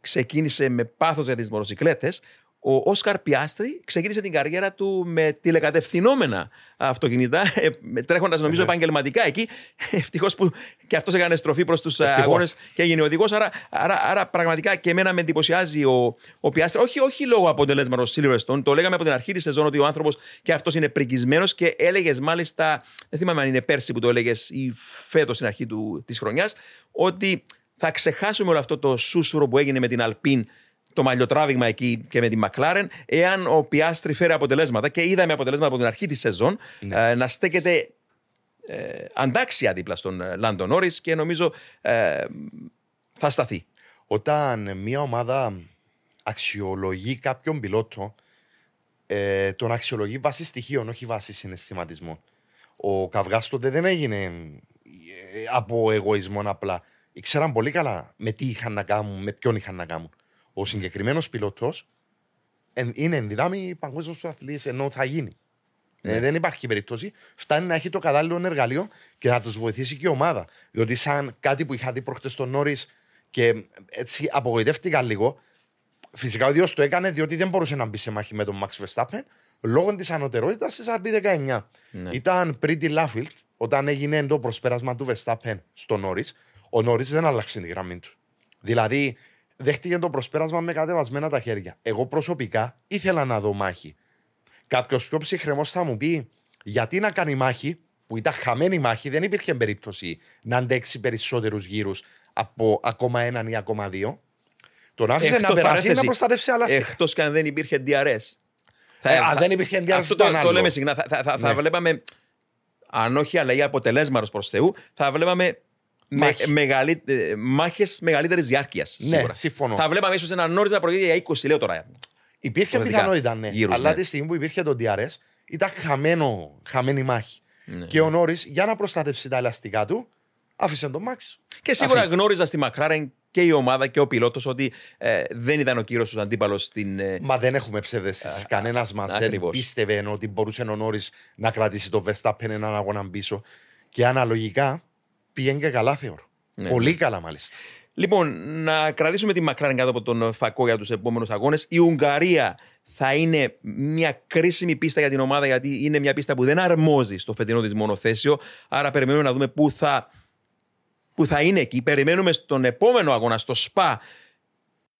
S1: ξεκίνησε με πάθος για τις μοτοσυκλέτες, ο Όσκαρ Πιάστρη ξεκίνησε την καριέρα του με τηλεκατευθυνόμενα αυτοκίνητα, ε, τρέχοντας νομίζω
S2: Ναι.
S1: επαγγελματικά εκεί. Ευτυχώς που και αυτός έκανε στροφή προς τους
S2: Ευτυχώς.
S1: αγώνες και έγινε οδηγός. Άρα, άρα, άρα πραγματικά και εμένα με εντυπωσιάζει ο, ο Πιάστρη. Όχι, όχι λόγω αποτελέσματος Silverstone. Το λέγαμε από την αρχή της σεζόν ότι ο άνθρωπος και αυτός είναι πρικισμένο και έλεγες μάλιστα, δεν θυμάμαι αν είναι πέρσι που το έλεγες ή φέτος στην αρχή της χρονιάς, ότι θα ξεχάσουμε όλο αυτό το σούσουρο που έγινε με την Αλπίν το μαλλιοτράβηγμα εκεί και με τη Μακλάρεν, εάν ο Πιάστρη φέρει αποτελέσματα και είδαμε αποτελέσματα από την αρχή της σεζόν ε, να στέκεται ε, αντάξια δίπλα στον ε, Λάντον Νόρις και νομίζω ε, θα σταθεί.
S2: Όταν μια ομάδα αξιολογεί κάποιον πιλότο, ε, τον αξιολογεί βάσει στοιχείων, όχι βάσει συναισθηματισμών. Ο Καυγάς τότε δεν έγινε ε, από εγωισμό απλά. Ήξεραν πολύ καλά με τι είχαν να κάνουν, με ποιον είχαν να κάνουν. Ο συγκεκριμένος πιλότος είναι εν δυνάμει παγκόσμιος πρωταθλητής, ενώ θα γίνει. Ε, δεν υπάρχει περίπτωση. Φτάνει να έχει το κατάλληλο εργαλείο και να τους βοηθήσει και η ομάδα. Διότι, σαν κάτι που είχα δει προχτές τον Νόρις και έτσι απογοητεύτηκα λίγο, φυσικά ο ίδιος το έκανε διότι δεν μπορούσε να μπει σε μάχη με τον Max Verstappen λόγω της ανωτερότητας της RB19. Ήταν πριν τη Λάφιλτ, όταν έγινε το προσπέρασμα του Verstappen στο Νόρις, ο Νόρις δεν άλλαξε τη γραμμή του. Δηλαδή, δέχτηκε το προσπέρασμα με κατεβασμένα τα χέρια. Εγώ προσωπικά ήθελα να δω μάχη. Κάποιος πιο ψυχρεμός θα μου πει γιατί να κάνει μάχη που ήταν χαμένη μάχη, δεν υπήρχε περίπτωση να αντέξει περισσότερους γύρους από ακόμα έναν ή ακόμα δύο. Τον άφησε να περάσει να προστατεύσει άλλα αστικά.
S1: Εκτός και αν δεν υπήρχε DRS.
S2: Ε, αν δεν υπήρχε DRS,
S1: Αυτό
S2: ήταν
S1: το,
S2: άλλο.
S1: το λέμε συχνά. Θα, θα, θα, θα
S2: Ναι.
S1: βλέπαμε, αν όχι αλλαγή αποτελέσματο προς Θεού, θα βλέπαμε με,
S2: Μάχη.
S1: μεγαλύ, ε, μάχες μεγαλύτερης διάρκειας.
S2: Ναι,
S1: σίγουρα.
S2: συμφωνώ.
S1: Θα βλέπαμε ίσως έναν Νόρις να προηγείται για 20, λέω τώρα.
S2: Υπήρχε
S1: Υποθετικά.
S2: πιθανότητα, ναι.
S1: Γύρους,
S2: αλλά
S1: ναι.
S2: τη στιγμή που υπήρχε το DRS ήταν χαμένο, χαμένη μάχη.
S1: Ναι.
S2: Και ο Νόρις για να προστατεύσει τα ελαστικά του άφησε τον Μαξ.
S1: Και σίγουρα
S2: Αφήνει.
S1: γνώριζα στη Μακράρεν και η ομάδα και ο πιλότος ότι ε, δεν ήταν ο κύριος τους αντίπαλος στην... ε,
S2: Μα δεν έχουμε ψευδεστήσεις. Κανένας μας δεν
S1: ακριβώς.
S2: πίστευε ότι μπορούσε ο Νόρις να κρατήσει το Verstappen έναν αγώνα πίσω. Και αναλογικά πήγαινε και καλά, θεωρώ.
S1: Ναι,
S2: Πολύ καλά, μάλιστα.
S1: Λοιπόν, να κρατήσουμε τη Μακράρεν κάτω από τον φακό για τους επόμενους αγώνες. Η Ουγγαρία θα είναι μια κρίσιμη πίστα για την ομάδα γιατί είναι μια πίστα που δεν αρμόζει στο φετινό της μονοθέσιο. Άρα περιμένουμε να δούμε πού θα, πού θα είναι εκεί. Περιμένουμε στον επόμενο αγώνα, στο ΣΠΑ,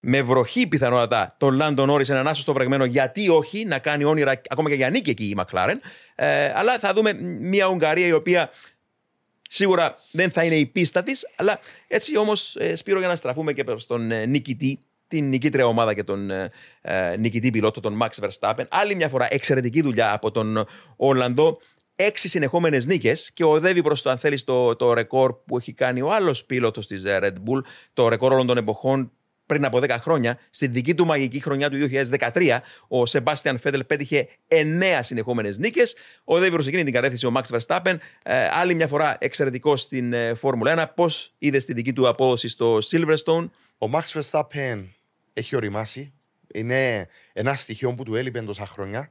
S1: με βροχή πιθανότατα τον Λάντο Νόρι έναν άσο στο βρεγμένο. Γιατί όχι, να κάνει όνειρα ακόμα και για νίκη εκεί η Μακλάρεν. Ε, αλλά θα δούμε μια Ουγγαρία η οποία σίγουρα δεν θα είναι η πίστα της. Αλλά έτσι όμως, Σπύρο, για να στραφούμε και προς τον ε, νικητή, την νικήτρια ομάδα και τον ε, ε, νικητή πιλότο, τον Max Verstappen. Άλλη μια φορά εξαιρετική δουλειά από τον Ολλανδό. Έξι συνεχόμενες νίκες και οδεύει προς το, αν θέλεις, το, το ρεκόρ που έχει κάνει ο άλλος πίλοτο της Red Bull, το ρεκόρ όλων των εποχών πριν από 10 χρόνια. Στη δική του μαγική χρονιά του 2013, ο Σεμπάστιαν Φέτελ πέτυχε 9 συνεχόμενες νίκες. Οδεύει προ εκείνη την κατεύθυνση ο Max Verstappen. Ε, άλλη μια φορά εξαιρετικό στην ε, Φόρμουλα 1. Πώς είδες τη δική του απόδοση στο Silverstone;
S2: Ο Max Verstappen έχει οριμάσει. Είναι ένα στοιχείο που του έλειπε τόσα χρόνια.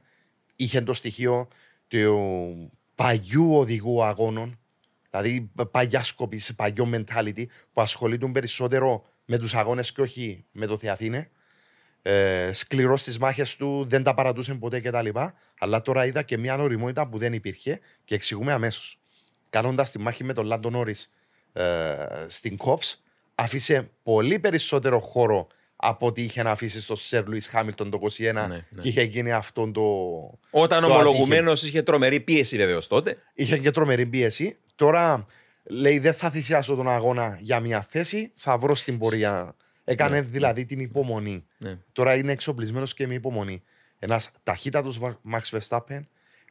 S2: Είχε το στοιχείο του παλιού οδηγού αγώνων, δηλαδή παλιά σκοπής, παλιό mentality, που ασχολείται περισσότερο με τους αγώνες και όχι με το Θεαθήνε. Ε, σκληρός στις μάχες του, δεν τα παρατούσε ποτέ κτλ. Αλλά τώρα είδα και μια οριμότητα που δεν υπήρχε και εξηγούμε αμέσως. Κάνοντας τη μάχη με τον Λάντο Νόρις ε, στην Κόψ, άφησε πολύ περισσότερο χώρο από ό,τι είχε να αφήσει στο Σερ Λουίς Χάμιλτον το 21
S1: ναι.
S2: και είχε γίνει αυτόν το.
S1: Όταν
S2: το
S1: ομολογουμένως είχε τρομερή πίεση βεβαίως τότε.
S2: Είχε και τρομερή πίεση. Τώρα λέει δεν θα θυσιάσω τον αγώνα για μια θέση, θα βρω στην πορεία. Έκανε δηλαδή την υπομονή.
S1: Ναι.
S2: Τώρα είναι εξοπλισμένος και με υπομονή. Ένας ταχύτατος Max Verstappen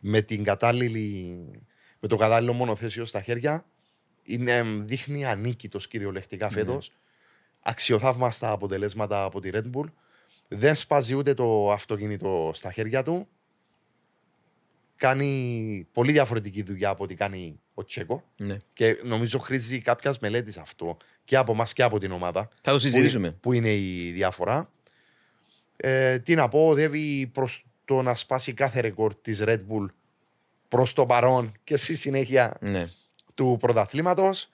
S2: με, την κατάλληλη, με το κατάλληλο μονοθέσιο στα χέρια είναι, δείχνει ανίκητος κυριολεκτικά φέτος. Αξιοθαύμαστα αποτελέσματα από τη Red Bull. Δεν σπάζει ούτε το αυτοκίνητο στα χέρια του. Κάνει πολύ διαφορετική δουλειά από ό,τι κάνει ο Τσέκο.
S1: Ναι.
S2: Και νομίζω χρήζει κάποιας μελέτης αυτό και από εμάς και από την ομάδα.
S1: Θα το συζητήσουμε.
S2: Πού, πού είναι η διαφορά. Ε, τι να πω, οδεύει προς το να σπάσει κάθε ρεκόρ της Red Bull προς το παρόν και στη συνέχεια
S1: Ναι.
S2: του πρωταθλήματος.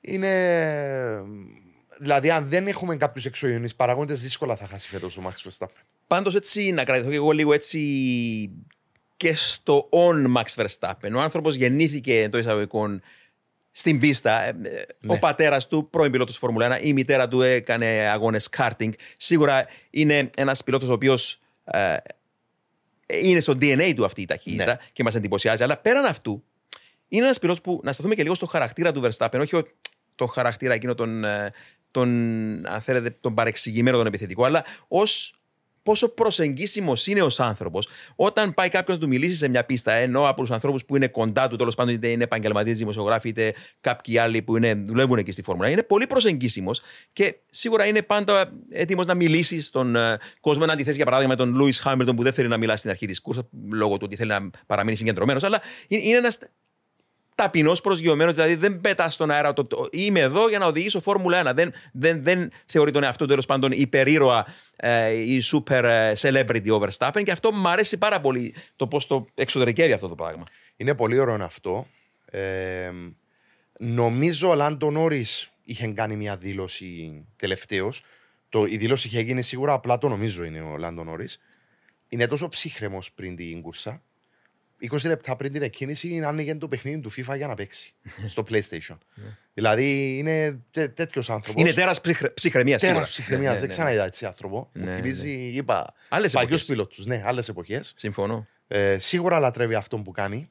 S2: Είναι. Δηλαδή, αν δεν έχουμε κάποιους εξωγενείς παραγόντε, δύσκολα θα χάσει φέτος ο Max Verstappen.
S1: Πάντως έτσι να κρατηθώ και εγώ λίγο έτσι και στο on Max Verstappen. Ο άνθρωπος γεννήθηκε εντός εισαγωγικών στην πίστα. Ε, ε, Ο
S2: Ναι.
S1: πατέρας του, πρώην πιλότος Φόρμουλα 1, η μητέρα του έκανε αγώνες karting. Σίγουρα είναι ένας πιλότος ο οποίος είναι στο DNA του αυτή η ταχύτητα
S2: Ναι.
S1: και μας εντυπωσιάζει. Αλλά πέραν αυτού, είναι ένας πιλότος που να σταθούμε και λίγο στο χαρακτήρα του Verstappen, όχι ο- το χαρακτήρα εκείνο τον, ε, τον, αν θέλετε, τον παρεξηγημένο, τον επιθετικό, αλλά ως πόσο προσεγγίσιμος είναι ω άνθρωπος όταν πάει κάποιο να του μιλήσει σε μια πίστα, ενώ από τους ανθρώπους που είναι κοντά του, τέλος πάντων είτε είναι επαγγελματίες δημοσιογράφοι, είτε κάποιοι άλλοι που είναι, δουλεύουν εκεί στη Φόρμουλα, είναι πολύ προσεγγίσιμος και σίγουρα είναι πάντα έτοιμος να μιλήσει στον ε, κόσμο. Να αντιθέσει για παράδειγμα με τον Λούι Χάμιλτον που δεν θέλει να μιλά στην αρχή της κούρσας λόγω του ότι θέλει να παραμείνει συγκεντρωμένος. Αλλά είναι, είναι ένας ταπεινός προσγειωμένος, δηλαδή δεν πετάς στον αέρα το, το, είμαι εδώ για να οδηγήσω Φόρμουλα 1. Δεν, δεν, δεν θεωρεί τον εαυτό του τέλος πάντων υπερήρωα ε, ή super ε, celebrity ο Verstappen και αυτό μου αρέσει πάρα πολύ το πώς το εξωτερικεύει αυτό το πράγμα.
S2: Είναι πολύ ωραίο αυτό. Ε, νομίζω ο Λάντο Νόρι είχε κάνει μια δήλωση τελευταίως. Η δήλωση είχε γίνει σίγουρα, απλά το νομίζω είναι ο Λάντο Νόρι. Είναι τόσο ψύχρεμος πριν την κούρσα. 20 λεπτά πριν την εκκίνηση άνοιγε το παιχνίδι του FIFA για να παίξει στο PlayStation. δηλαδή είναι τέ, τέτοιος άνθρωπος.
S1: Είναι τέρας ψυχραιμία
S2: τέρα
S1: σίγουρα.
S2: ψυχραιμία.
S1: Ναι, ναι,
S2: Δεν
S1: ναι.
S2: ξαναείδα έτσι άνθρωπο.
S1: Ναι,
S2: Μου
S1: ναι.
S2: θυμίζει, είπα,
S1: Άλλες
S2: παλιού
S1: εποχές.
S2: πιλότους. Ναι, άλλες εποχές.
S1: Συμφωνώ.
S2: Ε, σίγουρα λατρεύει αυτό που κάνει.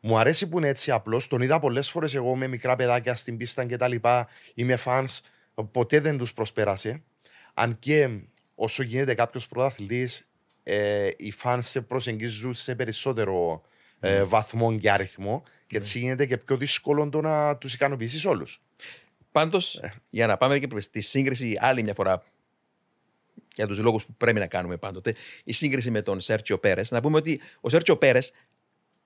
S2: Μου αρέσει που είναι έτσι απλός. Τον είδα πολλές φορές εγώ με μικρά παιδάκια στην πίστα και τα λοιπά. Είμαι fans. Ποτέ δεν τους προσπέρασε. Αν και όσο γίνεται κάποιος πρωταθλητής, ε, οι φαν σε προσεγγίζουν σε περισσότερο ε, βαθμό και αριθμό και έτσι γίνεται και πιο δύσκολο το να τους ικανοποιήσεις όλους.
S1: Πάντως,
S2: Ε.
S1: για να πάμε και στη σύγκριση άλλη μια φορά για τους λόγους που πρέπει να κάνουμε πάντοτε, η σύγκριση με τον Σέρτσιο Πέρες. Να πούμε ότι ο Σέρτσιο Πέρες,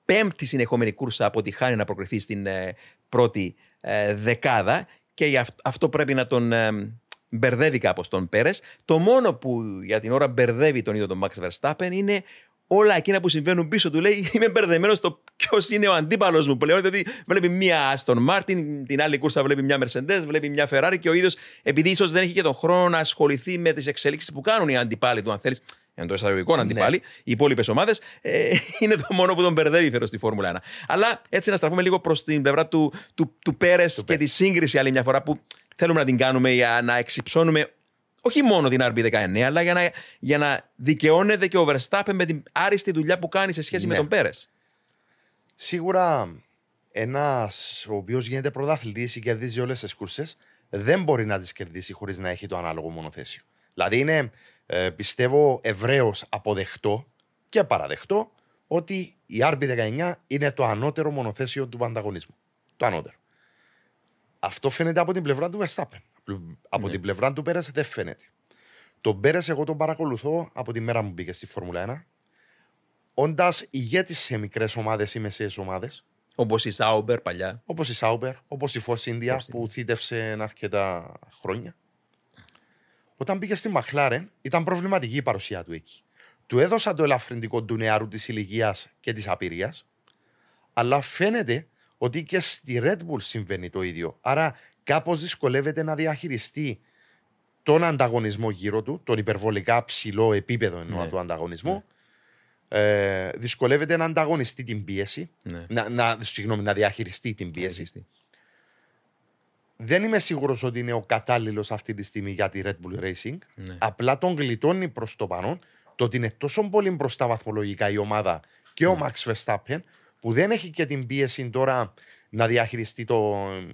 S1: πέμπτη συνεχόμενη κούρσα από τη χάνει να προκριθεί στην ε, πρώτη ε, δεκάδα και γι' αυ- αυτό πρέπει να τον ε, μπερδεύει κάπως τον Πέρες. Το μόνο που για την ώρα μπερδεύει τον ίδιο τον Max Verstappen είναι όλα εκείνα που συμβαίνουν πίσω του. Λέει: Είμαι μπερδεμένος στο ποιος είναι ο αντίπαλος μου πλέον. Δηλαδή, βλέπει μία Aston Martin, την άλλη κούρσα βλέπει μια Mercedes, βλέπει μια Ferrari και ο ίδιος, επειδή ίσως δεν έχει και τον χρόνο να ασχοληθεί με τις εξελίξεις που κάνουν οι αντιπάλοι του, αν θέλεις, εντό εισαγωγικών αντιπάλοι, οι υπόλοιπες ομάδες, ε, είναι το μόνο που τον μπερδεύει φέρω στη Φόρμουλα 1. Αλλά έτσι να στραφούμε λίγο προς την πλευρά του, του, του Πέρες και τη σύγκριση άλλη μια φορά που θέλουμε να την κάνουμε για να εξυψώνουμε όχι μόνο την RB19, αλλά για να, για να δικαιώνεται και ο Verstappen με την άριστη δουλειά που κάνει σε σχέση με
S2: Ναι.
S1: τον Πέρες.
S2: Σίγουρα ένας ο οποίος γίνεται πρωταθλητή ή κερδίζει όλες τις κούρσες δεν μπορεί να τις κερδίσει χωρίς να έχει το ανάλογο μονοθέσιο. Δηλαδή είναι, ε, πιστεύω, ευρέως αποδεκτό και παραδεκτό ότι η RB19 είναι το ανώτερο μονοθέσιο του ανταγωνισμού. Το ανώτερο. Αυτό φαίνεται από την πλευρά του Verstappen. Από την πλευρά του Πέρες δεν φαίνεται. Τον Πέρες, εγώ τον παρακολουθώ από τη μέρα μου μπήκε στη Φόρμουλα 1. Όντας ηγέτης σε μικρές ομάδες ή μεσαίες ομάδες,
S1: Όπως η Σάουμπερ παλιά.
S2: όπως η Σάουμπερ, όπως η Force India
S1: Force
S2: που θύτευσε αρκετά χρόνια. Όταν πήγε στη Μαχλάρεν, ήταν προβληματική η παρουσία του εκεί. Του έδωσα το ελαφρυντικό του νεαρού της ηλικίας και της απειρίας, αλλά φαίνεται ότι και στη Red Bull συμβαίνει το ίδιο. Άρα κάπως δυσκολεύεται να διαχειριστεί τον ανταγωνισμό γύρω του, τον υπερβολικά ψηλό επίπεδο εννοώ
S1: Ναι.
S2: του ανταγωνισμού. Ε, δυσκολεύεται να ανταγωνιστεί την πίεση,
S1: Ναι.
S2: να, να, συγγνώμη, να διαχειριστεί την πίεση.
S1: Διαχειριστεί.
S2: Δεν είμαι σίγουρος ότι είναι ο κατάλληλος αυτή τη στιγμή για τη Red Bull Racing.
S1: Ναι.
S2: Απλά τον γλιτώνει προς το παρόν το ότι είναι τόσο πολύ μπροστά βαθμολογικά η ομάδα και ο Max Verstappen που δεν έχει και την πίεση τώρα να διαχειριστεί τον,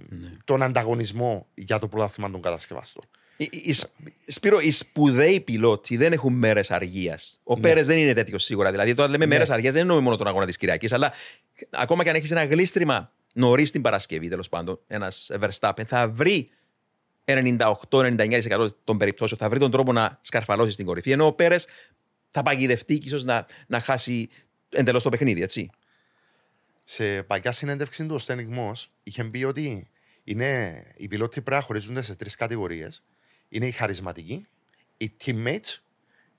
S2: τον ανταγωνισμό για το πρωτάθλημα των κατασκευαστών.
S1: Οι- οι- οι Σ- Σπύρο, οι σπουδαίοι πιλότοι δεν έχουν μέρες αργίας. Ο
S2: Ναι.
S1: Πέρες δεν είναι τέτοιος σίγουρα. Δηλαδή, όταν λέμε μέρες αργίας, δεν εννοούμε μόνο τον αγώνα της Κυριακής, αλλά ακόμα και αν έχεις ένα γλίστριμα νωρίς την Παρασκευή, τέλος πάντων, ένας Verstappen θα βρει 98-99% των περιπτώσεων, θα βρει τον τρόπο να σκαρφαλώσεις στην κορυφή. Ενώ ο Πέρες θα παγιδευτεί και ίσως να, να χάσει εντελώς το παιχνίδι, έτσι.
S2: Σε παλιά συνέντευξη του ο Στένικ Μος είχε πει ότι είναι, οι πιλότοι πρέπει να χωρίζονται σε τρεις κατηγορίες. Είναι οι χαρισματικοί, οι teammates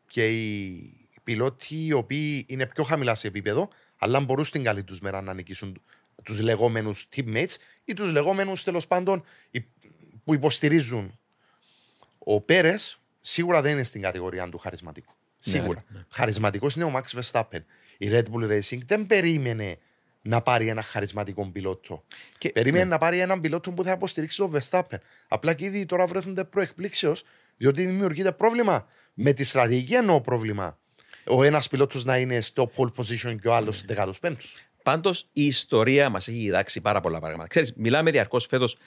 S2: και οι πιλότοι οι οποίοι είναι πιο χαμηλά σε επίπεδο, αλλά μπορούν στην καλή τους μέρα να νικήσουν τους λεγόμενους teammates ή τους λεγόμενους τέλος πάντων οι- που υποστηρίζουν. Ο Πέρες σίγουρα δεν είναι στην κατηγορία του χαρισματικού. Σίγουρα.
S1: ναι, ναι.
S2: Χαρισματικός είναι ο Max Verstappen. Η Red Bull Racing δεν περίμενε να πάρει ένα χαρισματικό πιλότο.
S1: Και-
S2: Περίμενε
S1: ναι.
S2: να πάρει έναν πιλότο που θα υποστηρίξει τον Verstappen. Απλά και ήδη τώρα βρέθονται προεκπλήξεως, διότι δημιουργείται πρόβλημα. Με τη στρατηγική εννοώ πρόβλημα. Ο ένας πιλότος να είναι στο pole position και ο άλλος
S1: Ναι.
S2: 15ο.
S1: Πάντως η ιστορία μας έχει διδάξει πάρα πολλά πράγματα. Ξέρεις, μιλάμε διαρκώς φέτος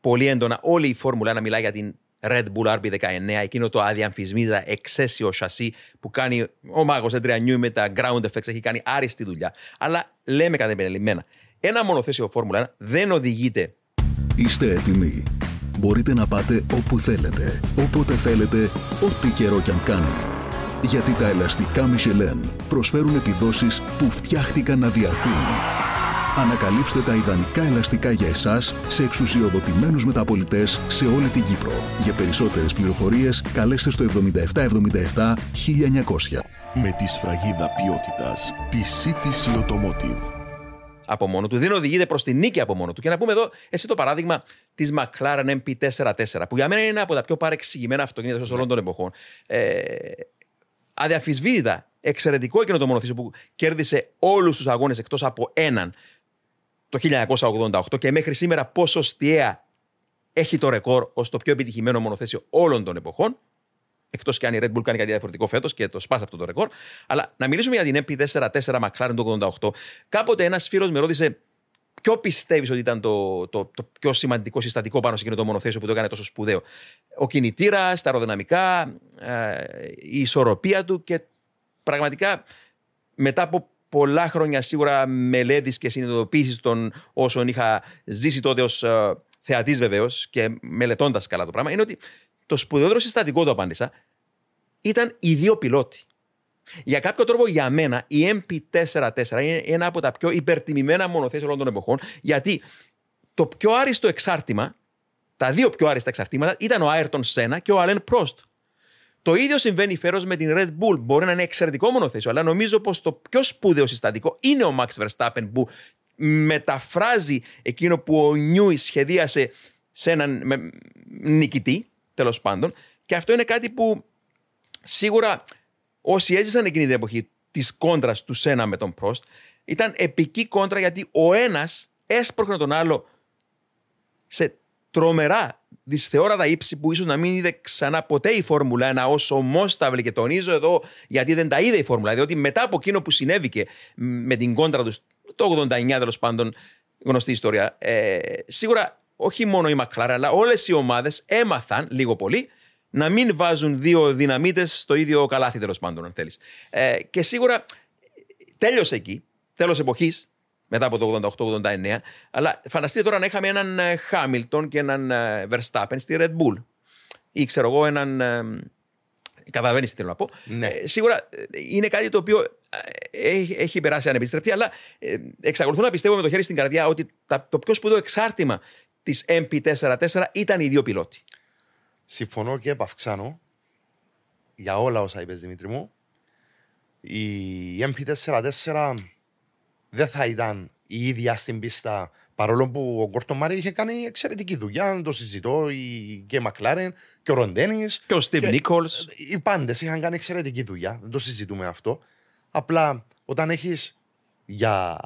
S1: πολύ έντονα. Όλη η Φόρμουλα 1 μιλάει για την Red Bull RB19, εκείνο το αδιαμφισβήτητα εξαίσιο σασί που κάνει ο μάγος Εντριανιού με τα ground effects, έχει κάνει άριστη δουλειά. Αλλά λέμε κατά επανελειμμένα, ένα μονοθέσιο Φόρμουλα 1 δεν οδηγείται
S3: Είστε έτοιμοι. Μπορείτε να πάτε όπου θέλετε, όποτε θέλετε, ό,τι καιρό κι αν κάνει. Γιατί τα ελαστικά Michelin προσφέρουν επιδόσεις που φτιάχτηκαν να διαρκούν. Ανακαλύψτε τα ιδανικά ελαστικά για εσάς σε εξουσιοδοτημένους μεταπολιτές σε όλη την Κύπρο. Για περισσότερες πληροφορίες καλέστε στο 7777 1900.
S4: Με τη σφραγίδα ποιότητας τη CTC Automotive.
S1: από μόνο του, δεν οδηγείται προς τη νίκη από μόνο του. Και να πούμε εδώ, εσύ το παράδειγμα της McLaren MP44, που για μένα είναι ένα από τα πιο παρεξηγημένα αυτοκίνητα σε όλων των εποχών. Ε, αδιαφυσβήτητα, εξαιρετικό εκείνο το μονοθήσιο που κέρδισε όλους τους αγώνες εκτός από έναν το 1988 και μέχρι σήμερα ποσοστιαία έχει το ρεκόρ ως το πιο επιτυχημένο μονοθέσιο όλων των εποχών. Εκτός και αν η Red Bull κάνει κάτι διαφορετικό φέτος και το σπάσει αυτό το ρεκόρ. Αλλά να μιλήσουμε για την MP44 McLaren το 88. Κάποτε ένας φίλος με ρώτησε, ποιο πιστεύεις ότι ήταν το, το, το πιο σημαντικό συστατικό πάνω σε εκείνο το μονοθέσιο που το έκανε τόσο σπουδαίο; Ο κινητήρας, τα αεροδυναμικά, ε, η ισορροπία του και πραγματικά μετά από πολλά χρόνια σίγουρα μελέτης και συνειδητοποίησης των όσων είχα ζήσει τότε ως ε, θεατής βεβαίως και μελετώντας καλά το πράγμα, είναι ότι το σπουδαιότερο συστατικό το απάντησα ήταν οι δύο πιλότοι. Για κάποιο τρόπο για μένα η MP44 είναι ένα από τα πιο υπερτιμημένα μονοθέσια όλων των εποχών γιατί το πιο άριστο εξάρτημα, τα δύο πιο άριστα εξαρτήματα ήταν ο Άιρτον Σένα και ο Αλέν Πρόστ. Το ίδιο συμβαίνει φέρος με την Red Bull. Μπορεί να είναι εξαιρετικό μονοθέσιο, αλλά νομίζω πως το πιο σπουδαίο συστατικό είναι ο Max Verstappen που μεταφράζει εκείνο που ο Νιούις σχεδίασε σε έναν νικητή, τέλος πάντων. Και αυτό είναι κάτι που σίγουρα όσοι έζησαν εκείνη την εποχή της κόντρας του Σένα με τον Πρόστ, ήταν επική κόντρα γιατί ο ένας έσπροχνε τον άλλο σε τρομερά δυσθεώρατα ύψη που ίσως να μην είδε ξανά ποτέ η Φόρμουλα 1 ω ομόσταυλη. Και τονίζω εδώ γιατί δεν τα είδε η Φόρμουλα. Διότι μετά από εκείνο που συνέβηκε με την κόντρα τους το 89 τέλος πάντων, γνωστή ιστορία, ε, σίγουρα όχι μόνο η Μακλάρα, αλλά όλες οι ομάδες έμαθαν λίγο πολύ να μην βάζουν δύο δυναμίτες στο ίδιο καλάθι, τέλος πάντων, αν θέλεις. Ε, και σίγουρα τέλειωσε εκεί, τέλος εποχής, μετά από το 88-89. Αλλά φανταστείτε τώρα να είχαμε έναν Χάμιλτον και έναν ε, Verstappen στη Red Bull. Ή ξέρω εγώ έναν. Ε, Καταλαβαίνεις τι θέλω να πω.
S2: Ναι.
S1: Ε, σίγουρα είναι κάτι το οποίο έχει, έχει περάσει ανεπιστρεπτή, αλλά ε, εξακολουθώ να πιστεύω με το χέρι στην καρδιά ότι το πιο σπουδαίο εξάρτημα της MP44 ήταν οι δύο πιλότοι.
S2: Συμφωνώ και επαυξάνω για όλα όσα είπες Δημήτρη μου. Η MP44 δεν θα ήταν η ίδια στην πίστα παρόλο που ο Γκόρτο Μάρι είχε κάνει εξαιρετική δουλειά. Το συζητώ η, και η Μακλάρεν και ο Ροντένι.
S1: Και ο Στίβ Νίκολς.
S2: Οι πάντες είχαν κάνει εξαιρετική δουλειά. Δεν το συζητούμε αυτό. Απλά όταν έχεις για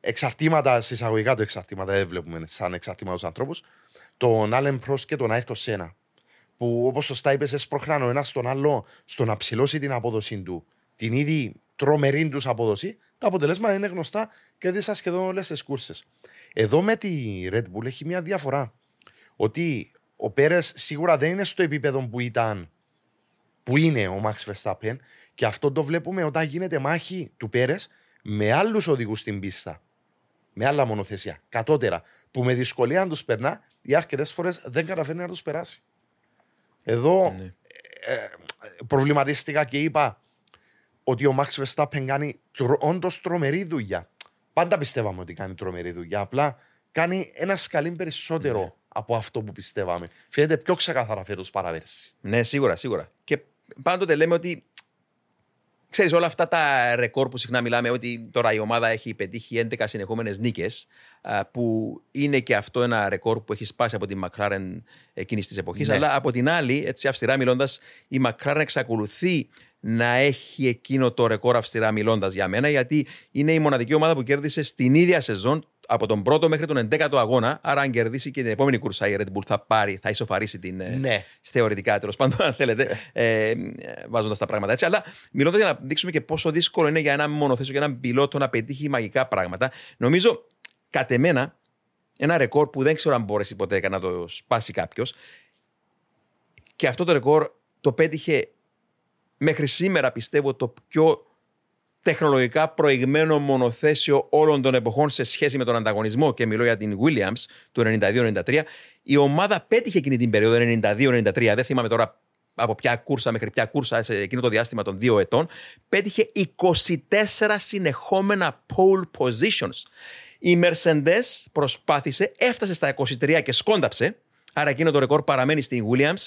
S2: εξαρτήματα, συσσαγωγικά το εξαρτήματα, δεν βλέπουμε σαν εξαρτήματα τους ανθρώπους, τον Άλεν Πρό και τον Άιρτο Σένα. Που όπως σωστά είπες, έσπροχναν ο ένα τον άλλο στο να ψηλώσει την απόδοση του. Την ήδη τρομερή τους απόδοση, τα αποτελέσματα είναι γνωστά και δίσα σχεδόν όλες τις κούρσες. Εδώ με τη Red Bull έχει μια διαφορά. Ότι ο Πέρες σίγουρα δεν είναι στο επίπεδο που ήταν που είναι ο Max Verstappen και αυτό το βλέπουμε όταν γίνεται μάχη του Πέρες με άλλους οδηγούς στην πίστα. Με άλλα μονοθεσία, κατώτερα, που με δυσκολία να τους περνά ή αρκετές φορές δεν καταφέρνει να τους περάσει. Εδώ ναι. ε, ε, προβληματίστηκα και είπα ότι ο Max Verstappen κάνει όντως τρομερή δουλειά. Πάντα πιστεύαμε ότι κάνει τρομερή δουλειά. Απλά κάνει ένα σκαλί περισσότερο ναι. από αυτό που πιστεύαμε. Φαίνεται πιο ξεκάθαρα φέτος παραβέρση.
S1: Ναι, σίγουρα, σίγουρα. Και πάντοτε λέμε ότι Ξέρεις, όλα αυτά τα ρεκόρ που συχνά μιλάμε ότι τώρα η ομάδα έχει πετύχει 11 συνεχόμενες νίκες που είναι και αυτό ένα ρεκόρ που έχει σπάσει από τη McLaren εκείνης της εποχής. Ναι. Αλλά από την άλλη, έτσι αυστηρά μιλώντας, η McLaren εξακολουθεί να έχει εκείνο το ρεκόρ αυστηρά μιλώντας για μένα, γιατί είναι η μοναδική ομάδα που κέρδισε στην ίδια σεζόν από τον πρώτο μέχρι τον 11ο αγώνα. Άρα, αν κερδίσει και την επόμενη κουρσά, η Red Bull θα πάρει, θα ισοφαρίσει την. Ε,
S2: ναι.
S1: Θεωρητικά, τέλος πάντων, αν θέλετε, ε, βάζοντας τα πράγματα έτσι. Αλλά μιλώντας για να δείξουμε και πόσο δύσκολο είναι για ένα μονοθέσιο, για έναν πιλότο να πετύχει μαγικά πράγματα, νομίζω κατ' εμένα ένα ρεκόρ που δεν ξέρω αν μπορέσει ποτέ να το σπάσει κάποιος. Και αυτό το ρεκόρ το πέτυχε μέχρι σήμερα πιστεύω το πιο τεχνολογικά προηγμένο μονοθέσιο όλων των εποχών σε σχέση με τον ανταγωνισμό. Και μιλώ για την Williams του 92-93. Η ομάδα πέτυχε εκείνη την περίοδο 92-93, δεν θυμάμαι τώρα από ποια κούρσα μέχρι ποια κούρσα σε εκείνο το διάστημα των δύο ετών, πέτυχε 24 συνεχόμενα pole positions. Η Mercedes προσπάθησε, έφτασε στα 23 και σκόνταψε, άρα εκείνο το ρεκόρ παραμένει στην Williams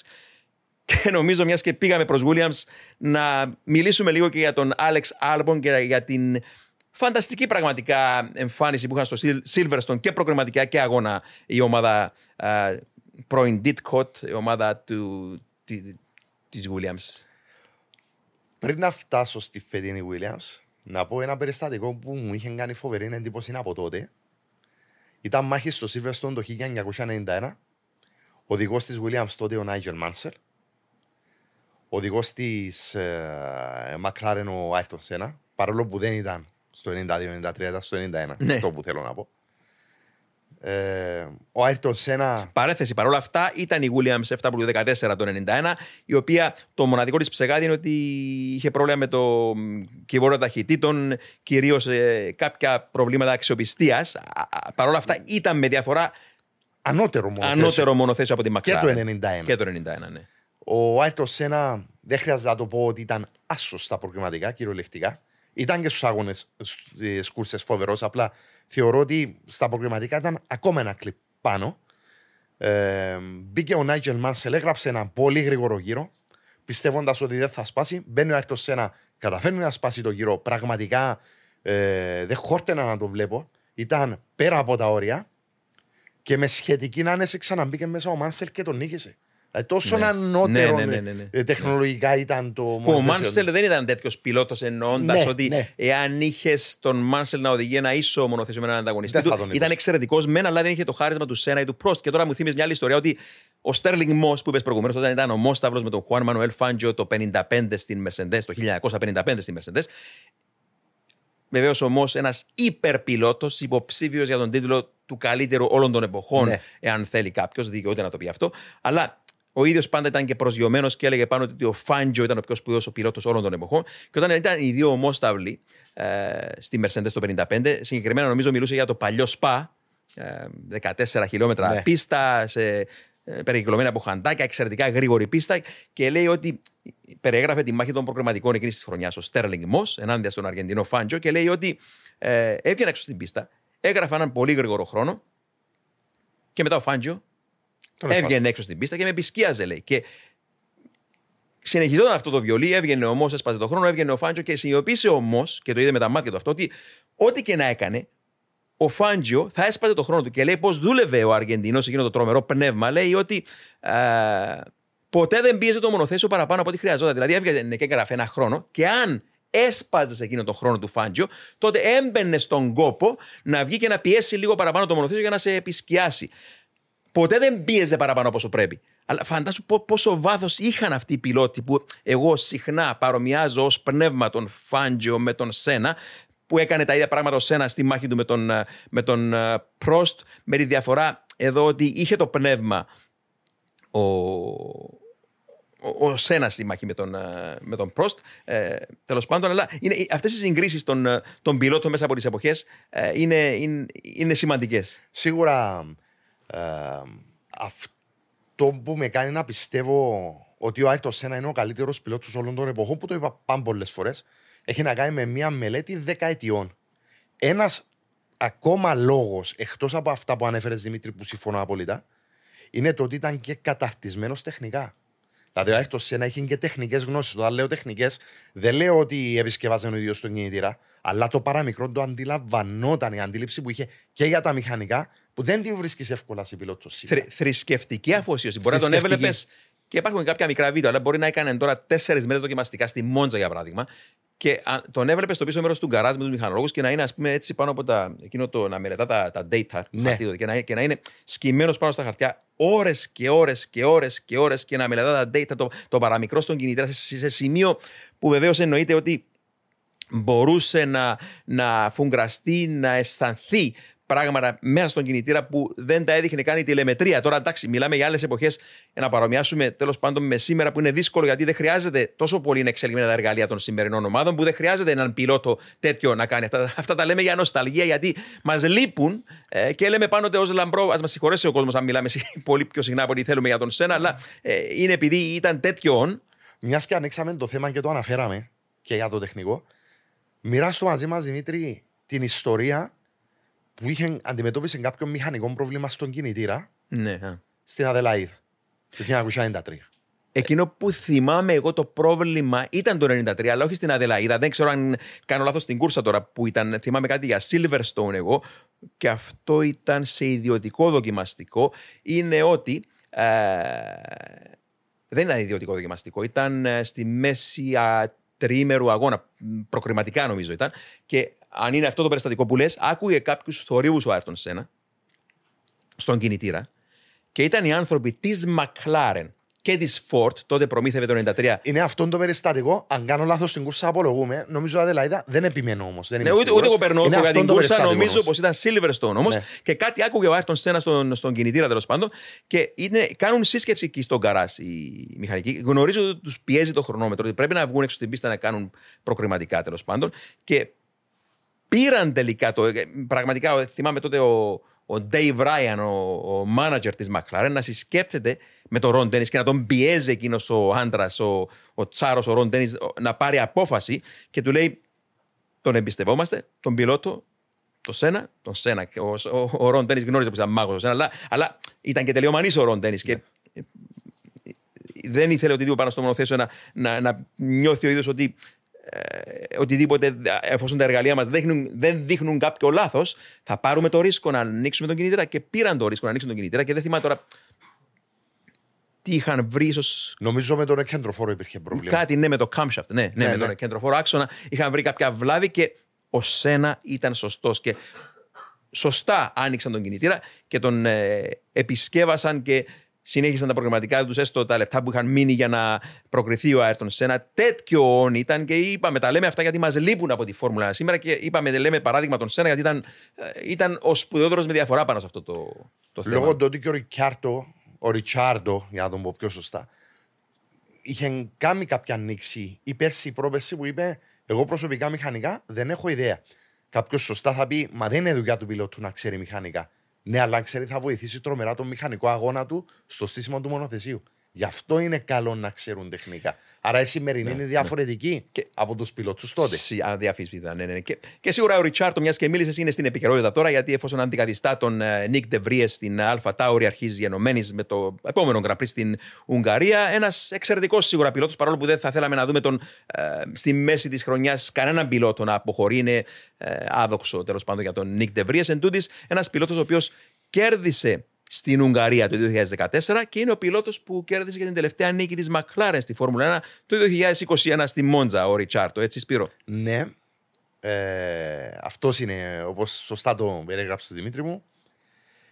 S1: και νομίζω, μιας και πήγαμε προς Williams, να μιλήσουμε λίγο και για τον Άλεξ Άλμπον και για την φανταστική πραγματικά εμφάνιση που είχαν στο Silverstone και προκριματικά και αγώνα η ομάδα uh, πρώην Ditcot, η ομάδα του, τη, της Williams.
S2: Πριν να φτάσω στη φετινή Williams, να πω ένα περιστατικό που μου είχε κάνει φοβερή εντύπωση από τότε. Ήταν μάχη στο Silverstone το 1991. Ο οδηγός της Williams τότε ο Νάιτζελ Μάνσελ οδηγός της ε, McLaren ο Άιρτον Σένα, παρόλο που δεν ήταν στο 92-93, ήταν στο 91. Ναι. Αυτό που θέλω να πω. Ε, ο Άιρτον Σένα.
S1: Παρέθεση παρόλα αυτά ήταν η Williams 7W14 το 91, η οποία το μοναδικό της ψεγάδι είναι ότι είχε πρόβλημα με το κυβόρο ταχυτήτων, κυρίως ε, κάποια προβλήματα αξιοπιστίας. Παρόλα αυτά ήταν με διαφορά
S2: Ανώτερο μονοθέσιο.
S1: ανώτερο μονοθέσιο από τη
S2: Και
S1: McLaren.
S2: το 91.
S1: Και το 91, ναι.
S2: Ο Άιρτον Σένα δεν χρειάζεται να το πω ότι ήταν άσο στα προκριματικά, κυριολεκτικά. Ήταν και στους αγώνε, στι κούρσε φοβερός. Απλά θεωρώ ότι στα προκριματικά ήταν ακόμα ένα κλειπ πάνω. Ε, μπήκε ο Νάιτζελ Μάνσελ, έγραψε ένα πολύ γρήγορο γύρο, πιστεύοντας ότι δεν θα σπάσει. Μπαίνει ο Άιρτον Σένα, καταφέρνει να σπάσει το γύρο. Πραγματικά ε, δεν χόρτενα να το βλέπω. Ήταν πέρα από τα όρια και με σχετική άνεση ξαναμπήκε μέσα ο Μάνσελ και τον νίκησε. Δηλαδή, τόσο
S1: Ναι.
S2: ανώτερο
S1: Ναι, ναι, ναι, ναι, ναι.
S2: ε, τεχνολογικά ήταν το
S1: Που ο
S2: μονοθέσιο.
S1: Μάνσελ δεν ήταν τέτοιος πιλότος εννοώντας
S2: Ναι,
S1: ότι
S2: ναι.
S1: εάν είχες τον Μάνσελ να οδηγεί ένα ίσο μονοθέσιο με έναν ανταγωνιστή
S2: Δεν θα
S1: του,
S2: τον
S1: ήταν
S2: ήκουσε.
S1: εξαιρετικός μεν, αλλά δεν είχε το χάρισμα του Σένα ή του Πρόστ. Και τώρα μου θύμισε μια άλλη ιστορία ότι ο Στέρλινγκ Μό που είπες προηγουμένως, όταν ήταν ο Μόσταυρος με τον Χουάν Μανουέλ Φάντζιο το 55 στην Mercedes, το 1955 στην Mercedes. Βεβαίως όμω ένας υπερπιλότος υποψήφιος για τον τίτλο του καλύτερου όλων των εποχών,
S2: Ναι.
S1: εάν θέλει κάποιος, δικαιούται να το πει αυτό. Αλλά ο ίδιος πάντα ήταν και προσγειωμένος και έλεγε πάνω ότι ο Φάντζο ήταν ο πιο σπουδαίος ο πιλότος όλων των εποχών. Και όταν ήταν οι δύο ομόσταυλοι ε, στη Mercedes το 55, συγκεκριμένα νομίζω μιλούσε για το παλιό Σπα, ε, 14 χιλιόμετρα
S2: Ναι.
S1: πίστα, σε, ε, περικυκλωμένη από χαντάκια, εξαιρετικά γρήγορη πίστα και λέει ότι περιέγραφε τη μάχη των προκριματικών εκείνης της χρονιάς ο Στέρλινγκ Μό ενάντια στον Αργεντινό Φάντζο και λέει ότι ε, έβγαινε έξω στην πίστα, έγραφε έναν πολύ γρήγορο χρόνο και μετά ο Φάντζο
S2: Τον έσπασε.
S1: Έβγαινε έξω στην πίστα και με επισκίαζε, λέει. Και συνεχιζόταν αυτό το βιολί, έβγαινε ο Μό, έσπαζε το χρόνο, έβγαινε ο Φάντζο και συνειδητοποίησε ο Μό, και το είδε με τα μάτια του αυτό, ότι ό,τι και να έκανε, ο Φάντζιο θα έσπαζε το χρόνο του και λέει πώ δούλευε ο Αργεντινός εκείνο το τρομερό πνεύμα. Λέει ότι ε, ποτέ δεν πίεζε το μονοθέσιο παραπάνω από ό,τι χρειαζόταν. Δηλαδή έβγαινε και έγραφε ένα χρόνο και αν έσπαζε σε εκείνο το χρόνο του Φάντζιο, τότε έμπαινε στον κόπο να βγει και να πιέσει λίγο παραπάνω το μονοθέσιο για να σε επισκιάσει. Ποτέ δεν πίεζε παραπάνω από όσο πρέπει. Αλλά φαντάσου πο- πόσο βάθος είχαν αυτοί οι πιλότοι που εγώ συχνά παρομοιάζω ως πνεύμα τον Φάντζιο με τον Σένα, που έκανε τα ίδια πράγματα ο Σένα στη μάχη του με τον, ε, με τον ε, Πρόστ, με τη διαφορά εδώ ότι είχε το πνεύμα ο, ο, ο Σένα στη μάχη με τον, ε, με τον Πρόστ. Ε, Τέλος πάντων, αλλά είναι, αυτές οι συγκρίσεις των, ε, των πιλότων μέσα από τις εποχές ε, είναι, είναι, είναι σημαντικές.
S2: Σίγουρα ε, αυτό που με κάνει να πιστεύω ότι ο Άιρτον Σένα είναι ο καλύτερος πιλότος όλων των εποχών, που το είπα πάρα πολλές φορές, έχει να κάνει με μια μελέτη δεκαετιών. Ένας ακόμα λόγος, εκτός από αυτά που ανέφερες Δημήτρη, που συμφωνώ απόλυτα, είναι το ότι ήταν και καταρτισμένος τεχνικά. Δηλαδή, ο Άιρτον Σένα έχει και τεχνικές γνώσεις. Όταν λέω τεχνικές, δεν λέω ότι επισκευάζε ο ίδιος τον κινητήρα, αλλά το παραμικρό το αντιλαμβανόταν η αντίληψη που είχε και για τα μηχανικά, που δεν την βρίσκεις εύκολα σε πιλότο σήμερα.
S1: Θρη- θρησκευτική αφοσίωση. Μπορεί να τον
S2: Θρησκευτική.
S1: έβλεπες. Και υπάρχουν κάποια μικρά βίντεο, αλλά μπορεί να έκανε τώρα τέσσερις μέρες δοκιμαστικά στη Μόντζα, για παράδειγμα. Και α, τον έβλεπες στο πίσω μέρος του γκαράζ με τους μηχανολόγους και να είναι, ας πούμε, έτσι πάνω από τα, εκείνο το να μελετά τα, τα data.
S2: Ναι.
S1: χαρτί, και, να, και να είναι σκυμμένος πάνω στα χαρτιά ώρες και ώρες και ώρες και ώρες και να μελετά τα data, το, το παραμικρό στον κινητήρα σε, σε σημείο που βεβαίως εννοείται ότι μπορούσε να, να φουγκραστεί, να αισθανθεί πράγματα μέσα στον κινητήρα που δεν τα έδειχνε καν η τηλεμετρία. Τώρα εντάξει, μιλάμε για άλλες εποχές για να παρομοιάσουμε τέλος πάντων με σήμερα που είναι δύσκολο γιατί δεν χρειάζεται τόσο πολύ να εξελιγμένα τα εργαλεία των σημερινών ομάδων που δεν χρειάζεται έναν πιλότο τέτοιο να κάνει. Αυτά, αυτά τα λέμε για νοσταλγία γιατί μας λείπουν ε, και λέμε πάνω ως λαμπρό. Α μας συγχωρέσει ο κόσμος αν μιλάμε συ- πολύ πιο συχνά από ό,τι θέλουμε για τον Σένα, αλλά ε, είναι επειδή ήταν τέτοιον.
S2: Μιας και ανοίξαμε το θέμα και το αναφέραμε και για το τεχνικό, μοιράστο μαζί μας Δημήτρη την ιστορία που είχε αντιμετώπισε κάποιο μηχανικό πρόβλημα στον κινητήρα
S1: Ναι, α.
S2: στην Αδελαίδα το 1993.
S1: Εκείνο που θυμάμαι εγώ το πρόβλημα ήταν το 93, αλλά όχι στην Αδελαίδα. Δεν ξέρω αν κάνω λάθος στην κούρσα τώρα που ήταν. Θυμάμαι κάτι για Silverstone εγώ και αυτό ήταν σε ιδιωτικό δοκιμαστικό. Είναι ότι. Ε, δεν ήταν ιδιωτικό δοκιμαστικό. Ήταν ε, στη μέση α, τριήμερου αγώνα. μ, Προκριματικά νομίζω ήταν. Και αν είναι αυτό το περιστατικό που λες, άκουγε κάποιους θορύβους ο Άρτον Σένα στον κινητήρα και ήταν οι άνθρωποι της McLaren και της Ford, τότε προμήθευε το 93.
S2: Είναι αυτό το περιστατικό. Αν κάνω λάθος στην κούρσα, απολογούμε. Νομίζω Αδελαίδα δεν επιμένω όμως.
S1: Ναι, ούτε, ούτε εγώ περνώ για την κούρσα, νομίζω πως ήταν Silverstone όμως. Ναι. Και κάτι άκουγε ο Άρτον Σένα στον, στον κινητήρα τέλος πάντων. Και είναι, κάνουν σύσκεψη εκεί στον καρά οι μηχανικοί. Γνωρίζω ότι τους πιέζει το χρονόμετρο, ότι πρέπει να βγουν έξω στην πίστα να κάνουν προκριματικά τέλος πάντων. Και πήραν τελικά το. Ε, πραγματικά θυμάμαι τότε ο, ο Dave Ryan, ο, ο manager της McLaren, να συσκέπτεται με τον Ρον Ντένι και να τον πιέζει εκείνος ο άντρας, ο, ο Τσάρος, ο Ρον Ντένι, να πάρει απόφαση και του λέει: Τον εμπιστευόμαστε, τον πιλότο, το Σένα, τον Σένα. Ο, ο, ο Ρον Ντένι γνώριζε που ήταν μάγος, αλλά, αλλά ήταν και τελειομανής ο Ρον Ντένι. Και δεν ήθελε οτιδήποτε πάνω στο μονοθέσιο να, να, να νιώθει ο ίδιος ότι ε, οτιδήποτε, εφόσον τα εργαλεία μας δεν δείχνουν κάποιο λάθος, θα πάρουμε το ρίσκο να ανοίξουμε τον κινητήρα και πήραν το ρίσκο να ανοίξουν τον κινητήρα και δεν θυμάμαι τώρα τι είχαν βρει, ίσω.
S2: Νομίζω με τον κέντροφόρο υπήρχε πρόβλημα.
S1: Κάτι, ναι, με το camshaft. Ναι, ναι, ναι με ναι. τον κέντροφόρο άξονα είχαν βρει κάποια βλάβη και ο Σένα ήταν σωστός. Και σωστά άνοιξαν τον κινητήρα και τον ε, επισκέβασαν και συνέχισαν τα προγραμματικά τους, έστω τα λεπτά που είχαν μείνει για να προκριθεί ο Άερτον σε ένα τέτοιο όν ήταν και είπαμε, τα λέμε αυτά γιατί μας λείπουν από τη Φόρμουλα σήμερα και είπαμε, λέμε παράδειγμα τον Σένα γιατί ήταν, ε, ήταν ο σπουδαιότερος με διαφορά πάνω σε αυτό το, το θέμα.
S2: Λόγω του ότι και ο Ρικιάρτο, ο Ριτσάρντο, για να τον πω πιο σωστά, είχε κάνει κάποια ανοίξη ή πέρσι η πρόπεση που είπε εγώ προσωπικά μηχανικά δεν έχω ιδέα. Κάποιος σωστά θα πει, Μα δεν είναι δουλειά του πιλότου να ξέρει μηχανικά. Ναι, αλλά ξέρει, θα βοηθήσει τρομερά τον μηχανικό αγώνα του στο στήσιμο του μονοθεσίου. Γι' αυτό είναι καλό να ξέρουν τεχνικά. Άρα η σημερινή ναι, είναι ναι. διαφορετική ναι. από τους πιλότους τότε.
S1: Αδιαφυσβήτητα, ναι, ναι. Και, και σίγουρα ο Ριτσάρτο, μιας και μίλησες, είναι στην επικαιρότητα τώρα, γιατί εφόσον αντικαθιστά τον Νίκ Ντεβρίε στην Αλφα Τάουρη, αρχίζει γενομένης με το επόμενο γραφή στην Ουγγαρία. Ένας εξαιρετικός σίγουρα πιλότος, παρόλο που δεν θα θέλαμε να δούμε τον ε, στη μέση της χρονιάς κανέναν πιλότο να αποχωρεί. Είναι ε, άδοξο τέλος πάντων για τον Νίκ Ντεβρίε. Εν ένας πιλότος ο οποίος κέρδισε στην Ουγγαρία το 2014 και είναι ο πιλότος που κέρδισε για την τελευταία νίκη της McLaren στη Φόρμουλα 1 το 2021 στη Μόντζα, ο Ριτσάρτο. Έτσι, Σπύρο;
S2: Ναι. Ε, Αυτός είναι, όπως σωστά το περιέγραψες Δημήτρη μου.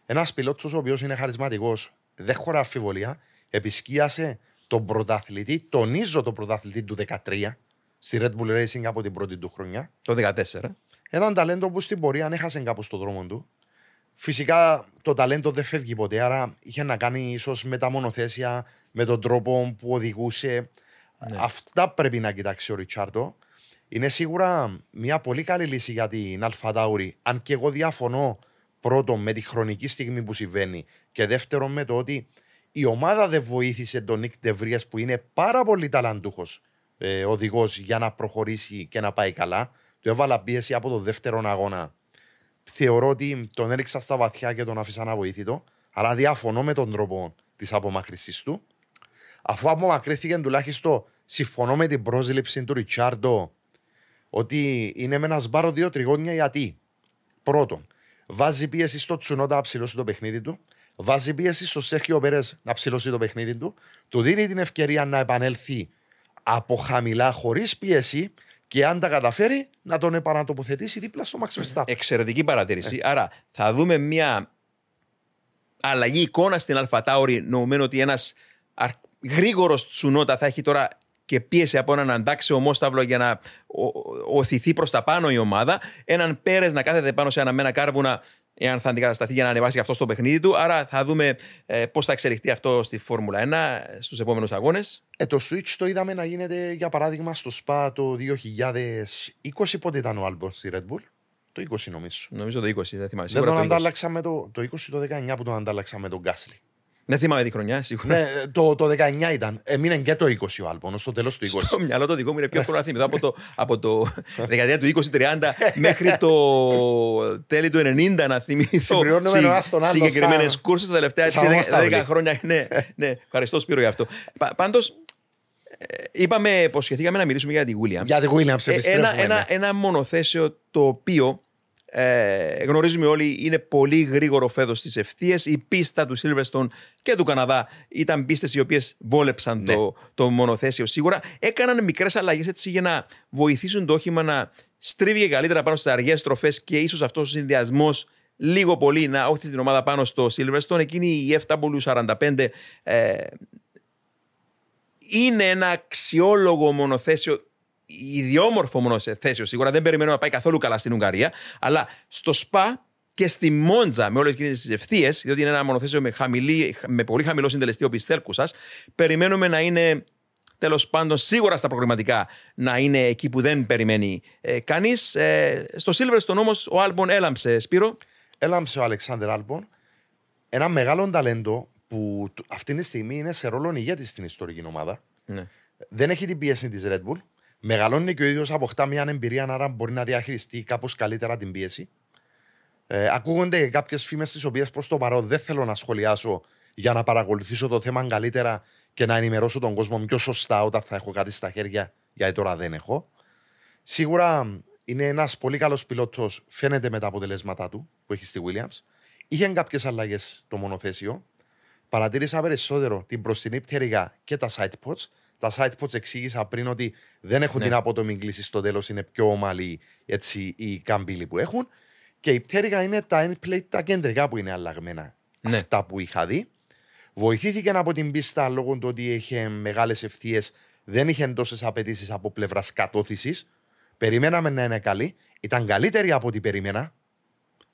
S2: Ένας πιλότος ο οποίος είναι χαρισματικός, δεν χωρά αμφιβολία, επισκίασε τον πρωταθλητή, τονίζω τον πρωταθλητή του 2013 στη Red Bull Racing από την πρώτη του χρονιά.
S1: Το 2014.
S2: Έναν ταλέντο που στην πορεία έχασε κάπου στον δρόμο του. Φυσικά το ταλέντο δεν φεύγει ποτέ, άρα είχε να κάνει ίσως με τα μονοθέσια, με τον τρόπο που οδηγούσε. Ναι. Αυτά πρέπει να κοιτάξει ο Ριτσάρτο. Είναι σίγουρα μια πολύ καλή λύση για την Αλφατάουρη. Αν και εγώ διαφωνώ πρώτον με τη χρονική στιγμή που συμβαίνει και δεύτερον με το ότι η ομάδα δεν βοήθησε τον Νίκ Ντεβρία που είναι πάρα πολύ ταλαντούχος ε, οδηγός για να προχωρήσει και να πάει καλά. Του έβαλα πίεση από το δεύτερο αγώνα θεωρώ ότι τον έριξα στα βαθιά και τον άφησα να βοήθητο. Αλλά διαφωνώ με τον τρόπο της απομακρυσή του. Αφού απομακρύθηκε τουλάχιστον συμφωνώ με την πρόσληψη του Ριτσάρντο ότι είναι με ένα σμπάρο δύο τριγώνια γιατί. Πρώτον, βάζει πίεση στο Τσουνότα να ψηλώσει το παιχνίδι του. Βάζει πίεση στο Σέρχιο Πέρες να ψηλώσει το παιχνίδι του. Του δίνει την ευκαιρία να επανέλθει από χαμηλά χωρίς πίεση και αν τα καταφέρει να τον επανατοποθετήσει δίπλα στο Max Verstappen.
S1: Εξαιρετική παρατήρηση. Ε. Άρα θα δούμε μια αλλαγή εικόνα στην Αλφατάουρη, νομίζουμε ότι ένας γρήγορος Τσουνότα θα έχει τώρα και πίεση από έναν αντάξιο ομόσταυλο για να οθηθεί προς τα πάνω η ομάδα. Έναν Πέρες να κάθεται πάνω σε ένα μένα κάρβουνα εάν θα αντικατασταθεί για να ανεβάσει αυτό στο παιχνίδι του. Άρα θα δούμε ε, πώς θα εξελιχθεί αυτό στη Φόρμουλα 1 στους επόμενους αγώνες.
S2: Ε, το Switch το είδαμε να γίνεται για παράδειγμα στο SPA το 2020. Πότε ήταν ο Άλμπον στη Red Bull; Το 20 νομίζω.
S1: Νομίζω το 20, δεν θυμάμαι.
S2: Δεν τον αντάλλαξα με το, το 20 το 19 που τον αντάλλαξα με τον Γκάσλι.
S1: Δεν θυμάμαι τη χρονιά, σίγουρα.
S2: Ναι, το, το 19 ήταν. Έμεινε και το 20 ο Άλμπον, στο τέλος του 20.
S1: Στο μυαλό το δικό μου είναι πιο εύκολο να θυμηθώ από το, από το δεκαετία του 20-30 μέχρι το τέλη του 90 να θυμηθώ συγκεκριμένες κούρσες τα τελευταία 10 χρόνια. ναι, ναι, ευχαριστώ Σπύρο για αυτό. Πάντως, ε, είπαμε, υποσχεθήκαμε να μιλήσουμε για τη Williams.
S2: Για τη Williams,
S1: ε, ένα, ένα, ένα μονοθέσιο το οποίο ε, γνωρίζουμε όλοι, είναι πολύ γρήγορο φέδος στις ευθείες. Η πίστα του Silverstone και του Καναδά ήταν πίστες οι οποίες βόλεψαν το, ναι. το μονοθέσιο σίγουρα. Έκαναν μικρές αλλαγές έτσι για να βοηθήσουν το όχημα να στρίβει καλύτερα πάνω στις αργές στροφές και ίσως αυτός ο συνδυασμός λίγο πολύ να όχι την ομάδα πάνω στο Silverstone. Εκείνη η FW45 ε, είναι ένα αξιόλογο μονοθέσιο ιδιόμορφο μονοθέσιο σίγουρα. Δεν περιμένω να πάει καθόλου καλά στην Ουγγαρία. Αλλά στο ΣΠΑ και στη Μόντζα με όλες τις ευθείες, διότι είναι ένα μονοθέσιο με, χαμηλή, με πολύ χαμηλό συντελεστή ο σας, περιμένουμε να είναι τέλος πάντων σίγουρα στα προγραμματικά να είναι εκεί που δεν περιμένει ε, κανείς. Ε, στο Silverstone όμως ο Άλμπον έλαμψε, Σπύρο.
S2: Έλαμψε ο Αλεξάνδρ Άλμπον. Ένα μεγάλο ταλέντο που αυτή τη στιγμή είναι σε ρόλο ηγέτης στην ιστορική ομάδα.
S1: Ναι.
S2: Δεν έχει την πίεση της Red Bull. Μεγαλώνει και ο ίδιος αποκτά μια εμπειρία, άρα μπορεί να διαχειριστεί κάπως καλύτερα την πίεση. Ε, ακούγονται κάποιες φήμες τις οποίες προς το παρόν δεν θέλω να σχολιάσω για να παρακολουθήσω το θέμα καλύτερα και να ενημερώσω τον κόσμο πιο σωστά όταν θα έχω κάτι στα χέρια, γιατί τώρα δεν έχω. Σίγουρα είναι ένας πολύ καλός πιλότος, φαίνεται με τα αποτελέσματά του που έχει στη Williams. Είχε κάποιες αλλαγές το μονοθέσιο. Παρατήρησα περισσότερο την μπροστινή πτέρυγα και τα side pods. Τα side pods εξήγησα πριν ότι δεν έχουν ναι. την απότομη κλίση στο τέλος, είναι πιο ομαλή έτσι, οι καμπύλοι που έχουν. Και η πτέρυγα είναι τα end plate, τα κεντρικά που είναι αλλαγμένα. Ναι. Αυτά που είχα δει. Βοηθήθηκε από την πίστα λόγω του ότι είχε μεγάλες ευθείες, δεν είχε τόσες απαιτήσεις από πλευράς κατώθησης. Περιμέναμε να είναι καλή. Ήταν καλύτερη από ό,τι περίμενα.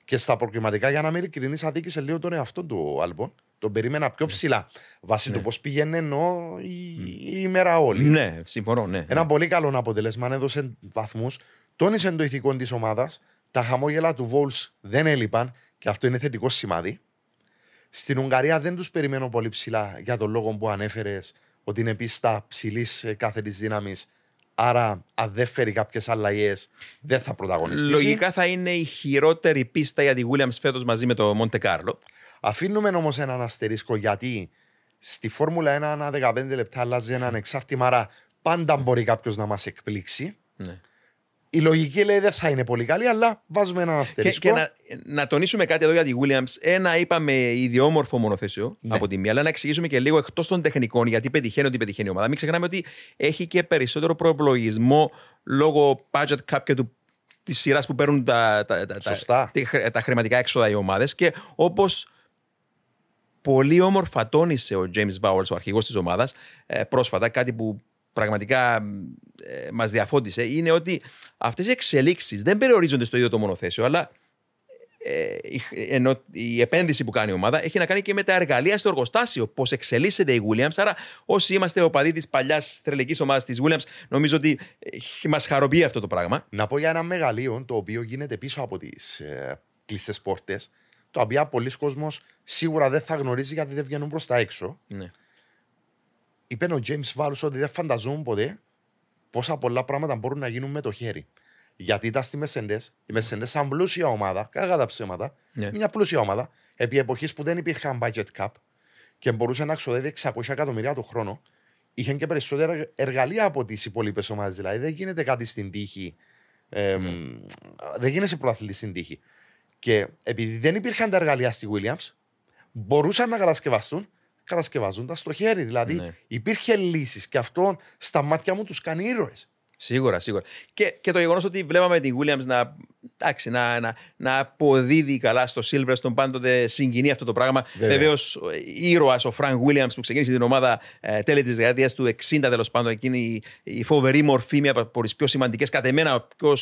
S2: Και στα προκριματικά, για να είμαι ειλικρινή, αδίκησε λίγο τον εαυτό του Άλμπον. Τον περίμενα πιο ψηλά. Βάσει ναι. του πώς πήγαινε ενώ η, η ημέρα όλη.
S1: Ναι, συμφωνώ. Ναι,
S2: Ένα πολύ καλό αποτέλεσμα. Έδωσε βαθμούς. Τόνισε το ηθικό της ομάδας. Τα χαμόγελα του Βόλς δεν έλειπαν και αυτό είναι θετικό σημάδι. Στην Ουγγαρία δεν τους περιμένω πολύ ψηλά για τον λόγο που ανέφερες ότι είναι πίστα ψηλής ε, κάθετη δύναμης. Άρα, αν δεν φέρει κάποιες αλλαγές, δεν θα πρωταγωνιστήσει.
S1: Λογικά θα είναι η χειρότερη πίστα για τη Williams φέτος μαζί με το Μοντε Κάρλο.
S2: Αφήνουμε όμως έναν αστερίσκο γιατί στη Φόρμουλα 1 ένα 15 λεπτά αλλάζει έναν εξάρτημα. Άρα, πάντα μπορεί κάποιος να μας εκπλήξει.
S1: Ναι.
S2: Η λογική λέει δεν θα είναι πολύ καλή, αλλά βάζουμε έναν αστερίσκο.
S1: Και, και να, να τονίσουμε κάτι εδώ για τη Williams. Ένα, είπαμε, ιδιόμορφο μονοθέσιο ναι. από τη μία, αλλά να εξηγήσουμε και λίγο εκτός των τεχνικών γιατί πετυχαίνει ότι πετυχαίνει η ομάδα. Μην ξεχνάμε ότι έχει και περισσότερο προεπλογισμό λόγω budget cap και του της σειράς που παίρνουν τα, τα, τα, τα, τα, χρηματικά έξοδα οι ομάδες. Και όπως πολύ όμορφα τόνισε ο James Bowers, ο αρχηγός της ομάδας, ε, πρόσφατα, κάτι που πραγματικά ε, μας διαφώτισε, είναι ότι αυτές οι εξελίξεις δεν περιορίζονται στο ίδιο το μονοθέσιο, αλλά ε, ενώ η επένδυση που κάνει η ομάδα έχει να κάνει και με τα εργαλεία στο εργοστάσιο. Πώς εξελίσσεται η Williams. Άρα, όσοι είμαστε οπαδοί της παλιάς τρελικής ομάδας της Williams, νομίζω ότι ε, μας χαροποιεί αυτό το πράγμα.
S2: Να πω για ένα μεγαλείο το οποίο γίνεται πίσω από τις ε, κλειστές πόρτες, το οποίο πολλοί κόσμοι σίγουρα δεν θα γνωρίζει γιατί δεν βγαίνουν προς τα έξω.
S1: Ναι
S2: είπε ο James Βάλου ότι δεν φανταζόμουν ποτέ πόσα πολλά πράγματα μπορούν να γίνουν με το χέρι. Γιατί ήταν στη Μεσεντέ, η Μεσεντέ σαν πλούσια ομάδα, κατά τα ψέματα,
S1: yeah.
S2: μια πλούσια ομάδα, επί εποχής που δεν υπήρχαν budget cap και μπορούσε να ξοδεύει 600 εκατομμυρία το χρόνο, είχε και περισσότερα εργαλεία από τις υπόλοιπες ομάδες. Δηλαδή δεν γίνεται κάτι στην τύχη. Ε, mm. Δεν γίνεσαι προαθλητή στην τύχη. Και επειδή δεν υπήρχαν τα εργαλεία στη Williams, μπορούσαν να κατασκευαστούν κατασκευάζοντας το χέρι. Δηλαδή ναι. υπήρχε λύση και αυτό στα μάτια μου τους κάνει ήρωες.
S1: Σίγουρα, σίγουρα. Και, και το γεγονός ότι βλέπαμε την Williams να, εντάξει, να, να, να αποδίδει καλά στο Silverstone, πάντοτε συγκινεί αυτό το πράγμα. Βεβαίως, ήρωας ο Frank Williams που ξεκίνησε την ομάδα ε, τέλη της δεκαετίας του 60, τέλος πάντων, εκείνη η, η φοβερή μορφή, μια από τις πιο σημαντικές, κατ' εμένα, ο πιο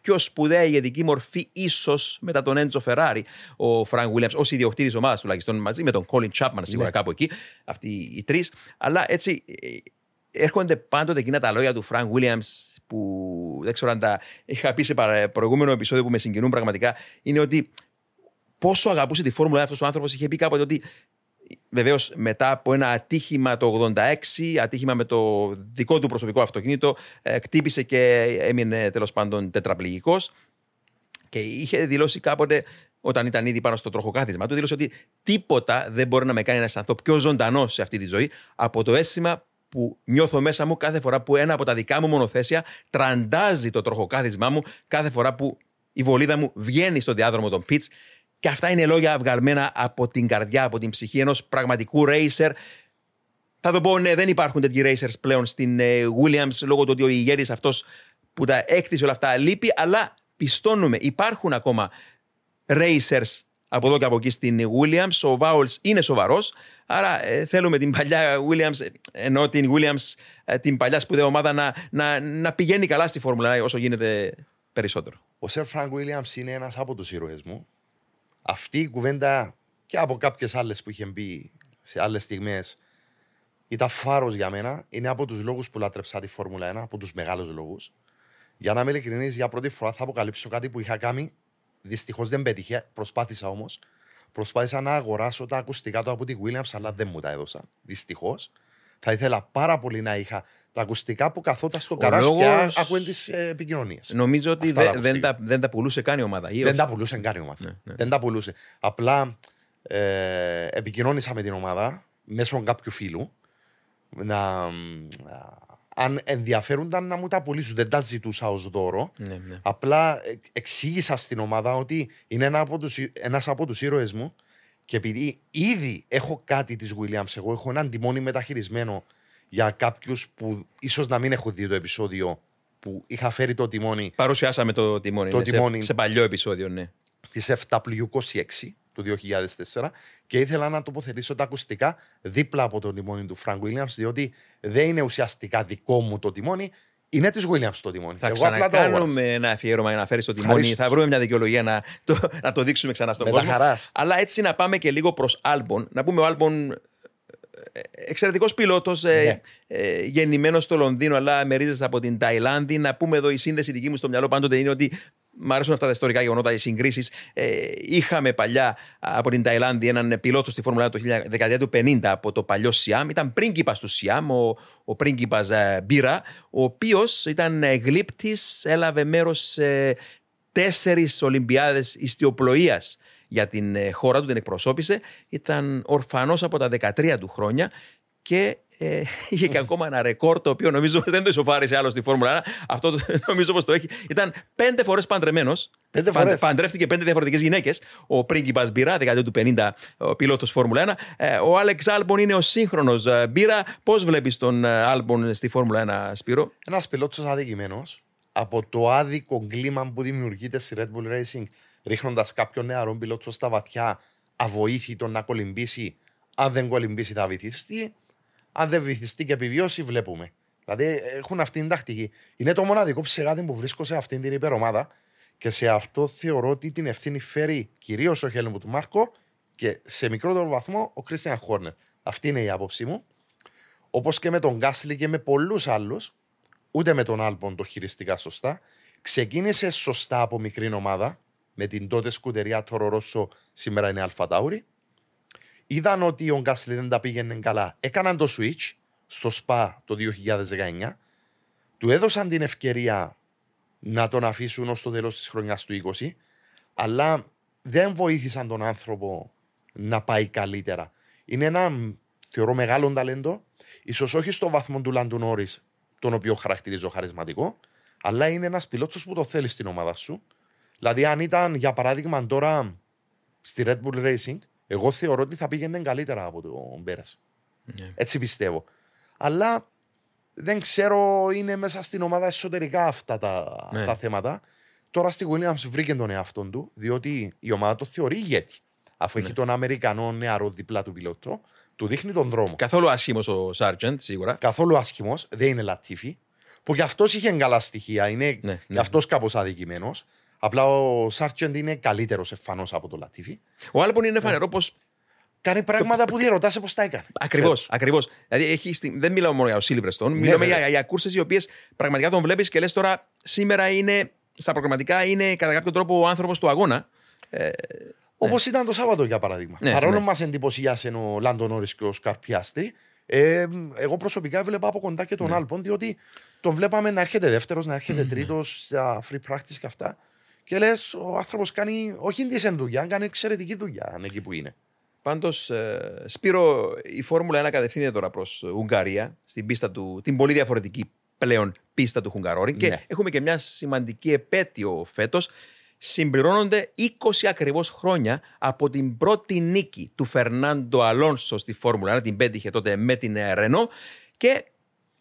S1: πιο σπουδαία ηγετική μορφή, ίσως μετά τον Έντζο Φεράρι, ο Φρανκ Γουίλιαμς, ως ιδιοκτήτης ομάδας τουλάχιστον μαζί με τον Κόλιν Τσάπμαν, σίγουρα ναι. κάπου εκεί, αυτοί οι τρεις. Αλλά έτσι ε, έρχονται πάντοτε εκείνα τα λόγια του Φρανκ Γουίλιαμς που δεν ξέρω αν τα είχα πει σε προηγούμενο επεισόδιο που με συγκινούν πραγματικά. Είναι ότι πόσο αγαπούσε τη Φόρμουλα αυτός ο άνθρωπος είχε πει κάποτε ότι Βεβαίως, μετά από ένα ατύχημα το 86, ατύχημα με το δικό του προσωπικό αυτοκίνητο, ε, κτύπησε και έμεινε τέλος πάντων τετραπληγικός. Και είχε δηλώσει κάποτε, όταν ήταν ήδη πάνω στο τροχοκάθισμα του, δήλωσε ότι τίποτα δεν μπορεί να με κάνει να αισθανθώ πιο ζωντανός σε αυτή τη ζωή από το αίσθημα που νιώθω μέσα μου κάθε φορά που ένα από τα δικά μου μονοθέσια τραντάζει το τροχοκάθισμά μου, κάθε φορά που η βολίδα μου βγαίνει στο διάδρομο των πιτς και αυτά είναι λόγια βγαλμένα από την καρδιά, από την ψυχή ενός πραγματικού racer. Θα το πω, ναι, δεν υπάρχουν τέτοιοι racers πλέον στην ε, Williams λόγω του ότι ο ηγέτης αυτός που τα έκτισε όλα αυτά λείπει, αλλά πιστώνουμε, υπάρχουν ακόμα racers από εδώ και από εκεί στην Williams. Ο Vowles είναι σοβαρός. Άρα ε, θέλουμε την παλιά Williams, ε, ενώ την Williams, ε, την παλιά σπουδαία ομάδα, να, να, να πηγαίνει καλά στη Φόρμουλα όσο γίνεται περισσότερο.
S2: Ο Σερ Φρανκ Williams είναι ένας από τους ήρωες μου. Αυτή η κουβέντα και από κάποιες άλλες που είχε μπει σε άλλες στιγμές ήταν φάρος για μένα. Είναι από τους λόγους που λάτρεψα τη Φόρμουλα 1, από τους μεγάλους λόγους. Για να είμαι ειλικρινής, για πρώτη φορά θα αποκαλύψω κάτι που είχα κάνει. Δυστυχώς δεν πέτυχε. Προσπάθησα όμως. Προσπάθησα να αγοράσω τα ακουστικά του από τη Williams, αλλά δεν μου τα έδωσαν. Δυστυχώς. Θα ήθελα πάρα πολύ να είχα τα ακουστικά που καθόταν στο καράζ
S1: λόγος-
S2: και ακούεν τις επικοινωνίες.
S1: Νομίζω ότι
S2: Αυτά τα
S1: δεν, δεν,
S2: ακουστικά.
S1: τα, δεν τα πουλούσε καν η ομάδα. Ή
S2: Δεν
S1: όχι;
S2: τα πουλούσε καν η ομάδα.
S1: Ναι, ναι.
S2: Δεν τα πουλούσε. Απλά ε, επικοινώνησα με την ομάδα μέσω κάποιου φίλου να, αν ενδιαφέρονταν να μου τα πουλήσουν. Δεν τα ζητούσα ως δώρο.
S1: Ναι, ναι.
S2: Απλά ε, εξήγησα στην ομάδα ότι είναι ένα από τους, ένας από τους ήρωες μου και επειδή ήδη έχω κάτι της Williams, εγώ έχω έναν τιμόνι μεταχειρισμένο για κάποιους που ίσως να μην έχουν δει το επεισόδιο που είχα φέρει το τιμόνι
S1: Παρουσιάσαμε το τιμόνι,
S2: Το
S1: ναι, σε-
S2: τιμόνι.
S1: Σε, παλιό επεισόδιο, ναι.
S2: της FW26 του 2004 και ήθελα να τοποθετήσω τα ακουστικά δίπλα από το τιμόνι του Frank Williams διότι δεν είναι ουσιαστικά δικό μου το τιμόνι, είναι της Williams το τιμόνι.
S1: Θα
S2: Εγώ απλά το αγόρασα.
S1: ξανακάνουμε ένα αφιέρωμα για να φέρει το τιμόνι.
S2: Ευχαρίστως.
S1: Θα βρούμε μια δικαιολογία να το, να το δείξουμε ξανά στον
S2: Με τα
S1: κόσμο.
S2: χαράς.
S1: Αλλά έτσι να πάμε και λίγο προς Άλμπον. Να πούμε ο Άλμπον εξαιρετικός πιλότος,
S2: Ναι.
S1: ε, γεννημένος στο Λονδίνο, αλλά μερίζεται από την Ταϊλάνδη. Να πούμε εδώ η σύνδεση δική μου στο μυαλό πάντοτε είναι ότι Μ' αρέσουν αυτά τα ιστορικά γεγονότα, οι συγκρίσεις. Ε, είχαμε παλιά από την Ταϊλάνδη έναν πιλότο στη Φόρμουλα 1 το 19- δεκαετία του 50 από το παλιό Σιάμ. Ήταν πρίγκιπας του Σιάμ, ο, ο πρίγκιπας Μπύρα, ο οποίος ήταν γλύπτη, έλαβε μέρος σε τέσσερις Ολυμπιάδες ιστιοπλοείας για την ε, χώρα του, την εκπροσώπησε. Ήταν ορφανός από τα 13 του χρόνια και ε, είχε και ακόμα ένα ρεκόρ το οποίο νομίζω δεν το ισοφάρισε άλλος στη Φόρμουλα 1. Αυτό το- νομίζω πως το έχει. Ήταν πέντε φορές παντρεμένος.
S2: Πέντε φορές.
S1: Παντρεύτηκε πέντε διαφορετικές γυναίκες. Ο πρίγκιπας Μπύρα, δεκαετία του 50, ο πιλότος Φόρμουλα 1. Ε, ο Άλεξ Άλμπον είναι ο σύγχρονος Μπύρα. Πώς βλέπεις τον ε, Άλμπον στη Φόρμουλα 1, Σπύρο;
S2: Ένας πιλότος αδικημένος από το άδικο κλίμα που δημιουργείται στη Red Bull Racing, ρίχνοντας κάποιον νεαρό πιλότο στα βαθιά, αβοήθητο να κολυμπήσει. Αν δεν κολυμπήσει, θα βυθιστεί. Αν δεν βυθιστεί και επιβιώσει, βλέπουμε. Δηλαδή έχουν αυτή την τακτική. Είναι το μοναδικό ψεγάδι που βρίσκω σε αυτήν την υπερομάδα και σε αυτό θεωρώ ότι την ευθύνη φέρει κυρίως ο Χέλμου του Μάρκο και σε μικρότερο βαθμό ο Κρίστιαν Χόρνερ. Αυτή είναι η άποψή μου. Όπως και με τον Γκάσλι και με πολλούς άλλους, ούτε με τον Άλμπον το χειριστικά σωστά. Ξεκίνησε σωστά από μικρή ομάδα, με την τότε σκουτερία Τόρο Ρώσο, σήμερα είναι Αλφα Τάουρι. Είδαν ότι ο Γκάσλι δεν τα πήγαινε καλά. Έκαναν το switch στο SPA το 2019. Του έδωσαν την ευκαιρία να τον αφήσουν ως το τέλος της χρονιάς του 20, αλλά δεν βοήθησαν τον άνθρωπο να πάει καλύτερα. Είναι ένα, θεωρώ, μεγάλο ταλέντο, ίσως όχι στο βαθμό του Λάντου Νόρις, τον οποίο χαρακτηρίζω χαρισματικό, αλλά είναι ένας πιλότος που το θέλει στην ομάδα σου. Δηλαδή, αν ήταν, για παράδειγμα, τώρα στη Red Bull Racing, εγώ θεωρώ ότι θα πήγαινε καλύτερα από τον Πέρας. Έτσι πιστεύω. Αλλά δεν ξέρω, είναι μέσα στην ομάδα εσωτερικά αυτά τα,
S1: Ναι.
S2: τα θέματα. Τώρα στη Williams βρήκε τον εαυτό του, διότι η ομάδα το θεωρεί ηγέτη. Αφού έχει τον Αμερικανό νεαρό δίπλα του πιλότο, του δείχνει τον δρόμο.
S1: Καθόλου άσχημος ο Σάρτζεντ, σίγουρα.
S2: Καθόλου άσχημος, δεν είναι λατίφη. Που κι αυτός είχε καλά στοιχεία, είναι
S1: Ναι,
S2: ναι,
S1: ναι.
S2: κι αυτό κάπως αδικημένος. Απλά ο Σάρτζεντ είναι καλύτερος εμφανώ από το λατίφη.
S1: Ο Άλμπον είναι φανερό πως
S2: Κάνει πράγματα που διαρωτάς πώς τα έκανε.
S1: Ακριβώς. Ακριβώς. Δηλαδή έχει, στη- δεν μιλάω μόνο για ο Silverstone, μιλάμε
S2: βέβαια.
S1: για, για κούρσες οι οποίες πραγματικά τον βλέπεις και λες τώρα σήμερα είναι στα προγραμματικά είναι κατά κάποιο τρόπο ο άνθρωπος του αγώνα.
S2: Όπως ήταν το Σάββατο για παράδειγμα.
S1: Ναι,
S2: Παρόλο
S1: ναι.
S2: που μας εντυπωσίασε ο Λάντο Νόρι και ο Σκαρ Πιάστρη, ε, εγώ προσωπικά έβλεπα από κοντά και
S1: Ναι.
S2: τον Άλπον, διότι τον βλέπαμε να έρχεται δεύτερος, να έρχεται τρίτος στα free practice και αυτά. Και λες, ο άνθρωπος κάνει όχι της δουλειά, κάνει εξαιρετική δουλειά αν εκεί που είναι.
S1: Πάντως, Σπύρο, η Φόρμουλα 1 κατευθύνεται τώρα προς Ουγγαρία, στην πίστα του, την πολύ διαφορετική πλέον πίστα του Χουγγαρόριν. Και
S2: Ναι.
S1: έχουμε και μια σημαντική επέτειο φέτος. Συμπληρώνονται 20 ακριβώς χρόνια από την πρώτη νίκη του Φερνάντο Αλόνσο στη Φόρμουλα 1. Την πέτυχε τότε με την Ρενό. Και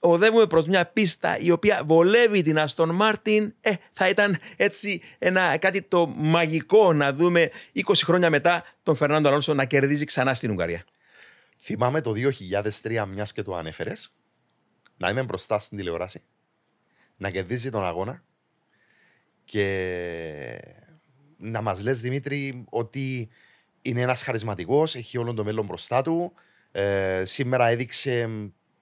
S1: οδεύουμε προς μια πίστα η οποία βολεύει την Αστον Μάρτιν, ε, θα ήταν έτσι ένα, κάτι το μαγικό να δούμε 20 χρόνια μετά τον Φερνάντο Αλόνσο να κερδίζει ξανά στην Ουγγαρία.
S2: Θυμάμαι το 2003, μιας και το ανέφερες, να είμαι μπροστά στην τηλεόραση, να κερδίζει τον αγώνα και να μας λες Δημήτρη ότι είναι ένας χαρισματικός, έχει όλο το μέλλον μπροστά του. Ε, σήμερα έδειξε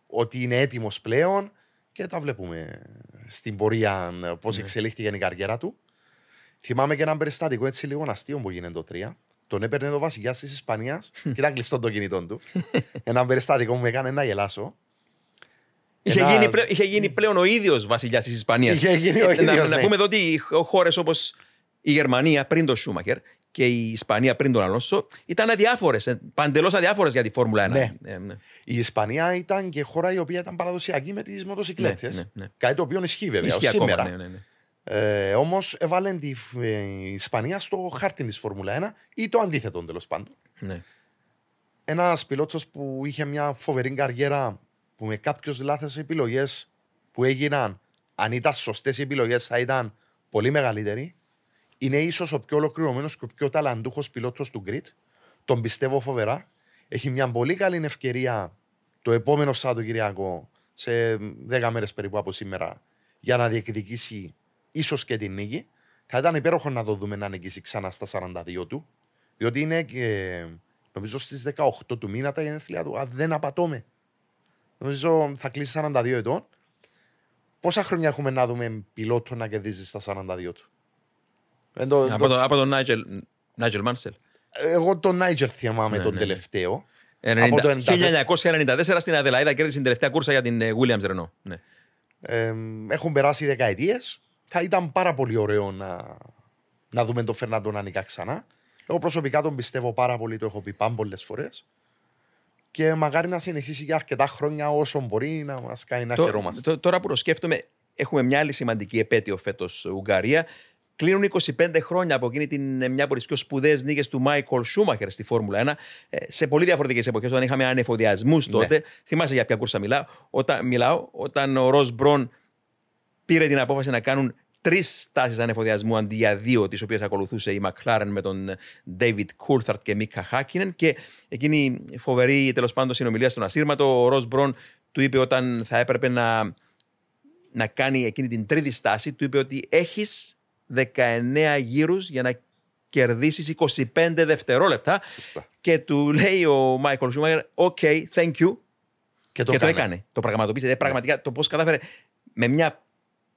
S2: ότι είναι έτοιμος πλέον και τα βλέπουμε στην πορεία πώς
S1: Ναι.
S2: εξελίχθηκε η καριέρα του. Θυμάμαι και ένα περιστατικό έτσι λίγο αστείο που γίνεται το 3. Τον έπαιρνε το βασιλιά της Ισπανίας και ήταν κλειστό το κινητό του. ένα περιστατικό που με έκανε να γελάσω.
S1: Είχε,
S2: Ένας-
S1: γίνει, πλέον, είχε γίνει πλέον ο ίδιος βασιλιάς της Ισπανίας.
S2: Είχε γίνει ο
S1: να,
S2: ίδιος,
S1: να
S2: ναι.
S1: πούμε εδώ ότι χώρες όπως η Γερμανία πριν τον Σούμαχερ και η Ισπανία πριν τον Αλόνσο ήταν αδιάφορες, παντελώς αδιάφορες για τη Φόρμουλα 1.
S2: Ναι.
S1: Ε, ναι.
S2: Η Ισπανία ήταν και χώρα η οποία ήταν παραδοσιακή με τις μοτοσυκλέτες.
S1: Ναι, ναι, ναι.
S2: Κάτι το οποίο ισχύει βέβαια
S1: Ισχύει
S2: ως
S1: ακόμα.
S2: σήμερα.
S1: Ναι, ναι, ναι.
S2: Ε, Όμως έβαλε τη φ- ε, η Ισπανία στο χάρτη της Φόρμουλα 1 ή το αντίθετο τέλος πάντων.
S1: ναι.
S2: Ένας πιλότος που είχε μια φοβερή καριέρα που με κάποιες λάθο επιλογές που έγιναν, αν ήταν σωστές οι επιλογές, θα ήταν πολύ μεγαλύτερη. Είναι ίσως ο πιο ολοκληρωμένος και ο πιο ταλαντούχος πιλότος του Grid. Τον πιστεύω φοβερά. Έχει μια πολύ καλή ευκαιρία το επόμενο Σαββατοκυριακό, σε 10 μέρες περίπου από σήμερα, για να διεκδικήσει ίσως και την νίκη. Θα ήταν υπέροχο να το δούμε να νικήσει ξανά στα 42 του. Διότι είναι και νομίζω στις 18 του μήνα τα γενέθλια του. Αν δεν απατώμε. Νομίζω θα κλείσει 42 ετών. Πόσα χρόνια έχουμε να δούμε πιλότο να κερδίζει στα 42 του; Δεν το-
S1: από,
S2: το-
S1: τον, από τον Νάιτζελ, Νάιτζελ Μάνσελ.
S2: Εγώ τον Νάιτζερ θυμάμαι
S1: Ναι,
S2: τον
S1: ναι, ναι.
S2: τελευταίο.
S1: 90
S2: Από το
S1: 1994 στην Αδελαίδα κέρδισε την τελευταία κούρσα για την ε, Williams Renault. Ναι.
S2: Ε, έχουν περάσει δεκαετίες. Θα ήταν πάρα πολύ ωραίο να, να δούμε τον Φερνάντο να νικά ξανά. Εγώ προσωπικά τον πιστεύω πάρα πολύ, το έχω πει πάμπολε φορές. Και μακάρι να συνεχίσει για αρκετά χρόνια όσο μπορεί να μας κάνει να
S1: Το-
S2: χαιρόμαστε.
S1: το- τώρα που το σκέφτομαι, έχουμε μια άλλη σημαντική επέτειο φέτος Ουγγαρία. Κλείνουν 25 χρόνια από εκείνη την ε, μια από τις πιο σπουδαίες νίκες του Μάικολ Σούμαχερ στη Φόρμουλα 1. ε, σε πολύ διαφορετικές εποχές, όταν είχαμε ανεφοδιασμούς τότε. Θυμάσαι για ποια κούρσα μιλάω; Όταν, μιλάω, όταν ο Ρος Μπρον πήρε την απόφαση να κάνουν τρεις στάσεις ανεφοδιασμού αντί για δύο, τις οποίες ακολουθούσε η McLaren με τον David Coulthard και Μίκα Χάκινεν. Και εκείνη η φοβερή τέλος πάντων συνομιλία στον ασύρματο, ο Ρος Μπρον του είπε όταν θα έπρεπε να, να κάνει εκείνη την τρίτη στάση, του είπε ότι έχεις 19 γύρους για να κερδίσεις 25 δευτερόλεπτα.
S2: Σωστά.
S1: Και του λέει ο Μάικολ Σούμαγερ, OK, thank you.
S2: Και
S1: Και το έκανε. Το πραγματοποίησε. Ε, πραγματικά το πώς κατάφερε με μια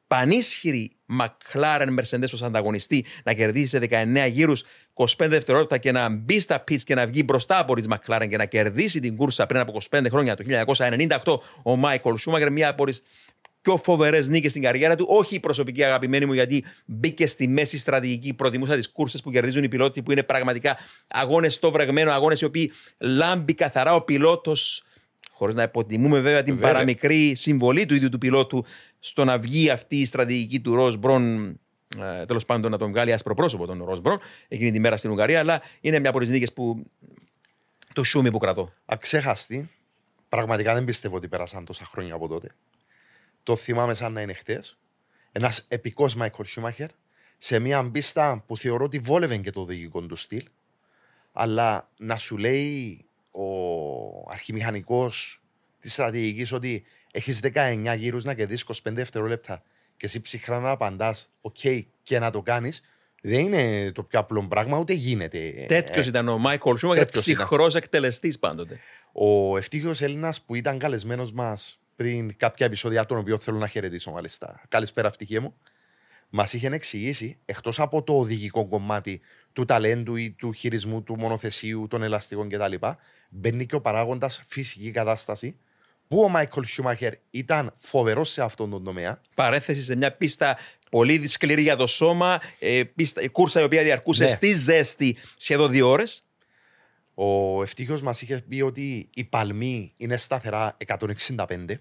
S1: πανίσχυρη McLaren Mercedes ως ανταγωνιστή να κερδίσει σε 19 γύρους 25 δευτερόλεπτα και να μπει στα pits και να βγει μπροστά από τη McLaren και να κερδίσει την κούρσα πριν από 25 χρόνια το 1998 ο Μάικολ Σούμαγκερ μία από τις πιο φοβερές νίκες στην καριέρα του. Όχι η προσωπική αγαπημένη μου, γιατί μπήκε στη μέση στρατηγική. Προτιμούσα τις κούρσες που κερδίζουν οι πιλότοι, που είναι πραγματικά αγώνες στο βρεγμένο, αγώνες οι οποίοι λάμπει καθαρά ο πιλότος. Χωρίς να υποτιμούμε βέβαια την
S2: Βέβαια.
S1: παραμικρή συμβολή του ίδιου του πιλότου στο να βγει αυτή η στρατηγική του Ροζ Μπρον. Τέλος πάντων, να τον βγάλει άσπρο πρόσωπο τον Ροζ Μπρον εκείνη τη μέρα στην Ουγγαρία. Αλλά είναι μια από τις νίκες που. το σούμι που κρατώ.
S2: Αξέχαστη. Πραγματικά δεν πιστεύω ότι πέρασαν τόσα χρόνια από τότε. Το θυμάμαι σαν να είναι χτες. Ένας επικός Μάικολ Σούμαχερ σε μια πίστα που θεωρώ ότι βόλευε και το οδηγικό του στυλ. Αλλά να σου λέει ο αρχιμηχανικός της στρατηγικής ότι έχεις 19 γύρους να κερδίσεις 25 δευτερόλεπτα και εσύ ψυχρά να απαντάς, OK, και να το κάνεις, δεν είναι το πιο απλό πράγμα, ούτε γίνεται.
S1: Τέτοιος ήταν ο Μάικολ Σούμαγκερ,
S2: τέτοιος ήταν.
S1: ψυχρός εκτελεστής πάντοτε.
S2: Ο ευτύχιο Έλληνας που ήταν καλεσμένος μας πριν κάποια επεισόδια, τον οποίο θέλω να χαιρετήσω μάλιστα. Καλησπέρα, ευτυχία μου. Μας είχε εξηγήσει, εκτός από το οδηγικό κομμάτι του ταλέντου ή του χειρισμού του μονοθεσίου, των ελαστικών κτλ., μπαίνει και ο παράγοντας φυσική κατάσταση, που ο Μάικολ Σούμαχερ ήταν φοβερός σε αυτόν τον τομέα.
S1: Παρέθεση σε μια πίστα πολύ σκληρή για το σώμα, ε, πίστα, η κούρσα η οποία διαρκούσε
S2: Ναι.
S1: στη ζέστη σχεδόν δύο ώρες.
S2: Ο ευτύχιο μας είχε πει ότι η παλμή είναι σταθερά 165.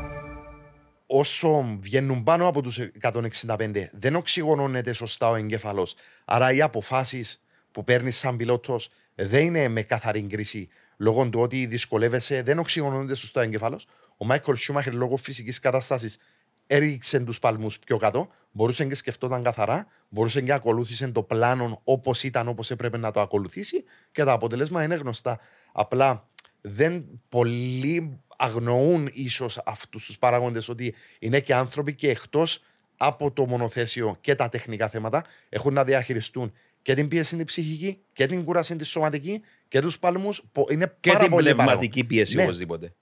S2: Όσο βγαίνουν πάνω από τους 165 δεν οξυγονώνεται σωστά ο εγκέφαλος. Άρα οι αποφάσεις που παίρνεις σαν πιλότος δεν είναι με καθαρή κρίση λόγω του ότι δυσκολεύεσαι, δεν οξυγονώνεται σωστά ο εγκέφαλος. Ο Μάικλ Σούμαχερ λόγω φυσικής κατάστασης έριξε τους παλμούς πιο κάτω, μπορούσε και σκεφτόταν καθαρά, μπορούσε και ακολούθησε το πλάνο όπως ήταν, όπως έπρεπε να το ακολουθήσει και τα αποτελέσματα είναι γνωστά. Απλά δεν πολλοί αγνοούν ίσως αυτούς τους παράγοντες ότι είναι και άνθρωποι και εκτός από το μονοθέσιο και τα τεχνικά θέματα έχουν να διαχειριστούν και την πίεση την ψυχική και την κούραση της σωματική και τους παλμού. Είναι
S1: Και
S2: πάρα
S1: την
S2: πολύ
S1: πνευματική πίεση
S2: Ναι.
S1: οπωσδήποτε.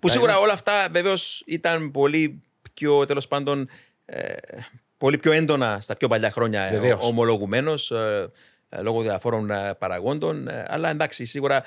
S1: Που σίγουρα όλα αυτά βεβαίως ήταν πολύ πιο τέλος πάντων. ε, πολύ πιο έντονα στα πιο παλιά χρόνια
S2: Βεβαίως.
S1: ομολογουμένως ε, λόγω διαφόρων ε, παραγόντων. ε, αλλά εντάξει, σίγουρα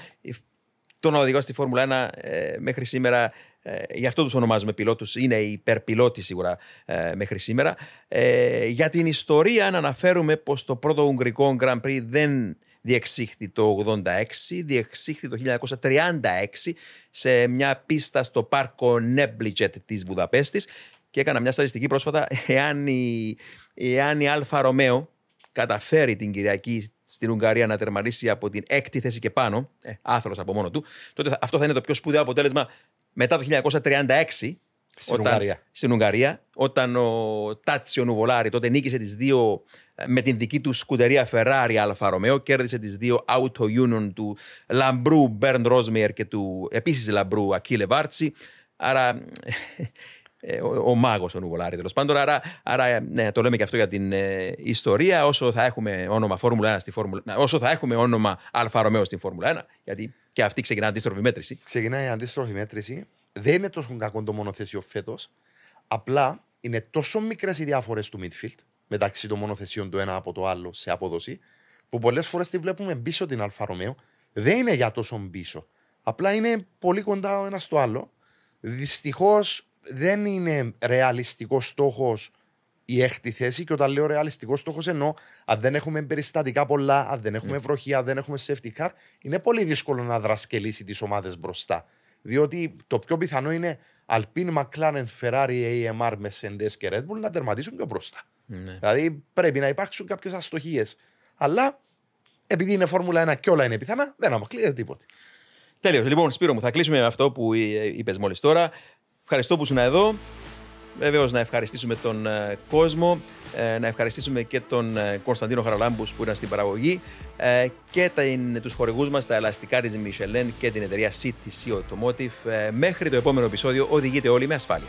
S1: η- το να οδηγώ στη Φόρμουλα 1 ε, μέχρι σήμερα, ε, γι' αυτό τους ονομάζουμε πιλότους, είναι υπερπιλότοι σίγουρα ε, μέχρι σήμερα. Ε, για την ιστορία να αναφέρουμε πως το πρώτο Ουγγρικό Grand Prix δεν διεξήχθη το 86, διεξήχθη το 1936 σε μια πίστα στο πάρκο Νέμπλιτζετ της Βουδαπέστης και έκανα μια στατιστική πρόσφατα εάν η, εάν η Άλφα Ρομέο καταφέρει την Κυριακή στην Ουγγαρία να τερματίσει από την έκτη θέση και πάνω, ε, άθλος από μόνο του, τότε θα- αυτό θα είναι το πιο σπουδαίο αποτέλεσμα μετά το 1936.
S2: Στην Ουγγαρία.
S1: Στην Ουγγαρία, όταν ο Τάτσιο Νουβολάρη τότε νίκησε τις δύο ε, με την δική του σκουντερία Ferrari Άλφα Ρομέο, κέρδισε τις δύο Auto Union του Λαμπρού Μπερντ Ρόζμαγιερ και του επίσης Λαμπρού Ακίλε Βάρτσι. Άρα ε, ο, ο μάγος ο Νουβολάρη τέλος πάντων. Άρα, άρα ε, ναι, το λέμε και αυτό για την ε, ιστορία. Όσο θα έχουμε όνομα Φόρμουλα 1 στη Φόρμουλα όσο θα έχουμε όνομα Άλφα Ρομέο στην Φόρμουλα 1, γιατί και αυτή ξεκινά αντίστροφη μέτρηση.
S2: ξεκινάει η αντίστροφη μέτρηση. Δεν είναι τόσο κακό το μονοθέσιο φέτος. Απλά είναι τόσο μικρές οι διαφορές του midfield μεταξύ των μονοθεσιών του ένα από το άλλο σε απόδοση, που πολλές φορές τη βλέπουμε πίσω την Άλφα Ρομέο. Δεν είναι για τόσο πίσω. Απλά είναι πολύ κοντά ο ένας στο άλλο. Δυστυχώς δεν είναι ρεαλιστικός στόχος η έκτη θέση. Και όταν λέω ρεαλιστικός στόχος, εννοώ αν δεν έχουμε περιστατικά πολλά, αν δεν έχουμε βροχή, αν δεν έχουμε safety car, είναι πολύ δύσκολο να δρασκελίσει τις ομάδες μπροστά. Διότι το πιο πιθανό είναι Alpine, McLaren, Ferrari, AMR, Mercedes και Red Bull να τερματίσουν πιο μπροστά.
S1: Ναι.
S2: Δηλαδή πρέπει να υπάρξουν κάποιες αστοχίες. Αλλά επειδή είναι Φόρμουλα 1 και όλα είναι πιθανά, δεν αποκλείεται τίποτε.
S1: Τέλειος. Λοιπόν, Σπύρο μου, θα κλείσουμε με αυτό που είπες μόλις τώρα. Ευχαριστώ που ήσουν εδώ. Βεβαίως να ευχαριστήσουμε τον ε, κόσμο, ε, να ευχαριστήσουμε και τον ε, Κωνσταντίνο Χαραλάμπους που ήταν στην παραγωγή ε, και τα- τους χορηγούς μας, τα ελαστικά της Michelin και την εταιρεία CTC Automotive. Ε, Μέχρι το επόμενο επεισόδιο οδηγείτε όλοι με ασφάλεια.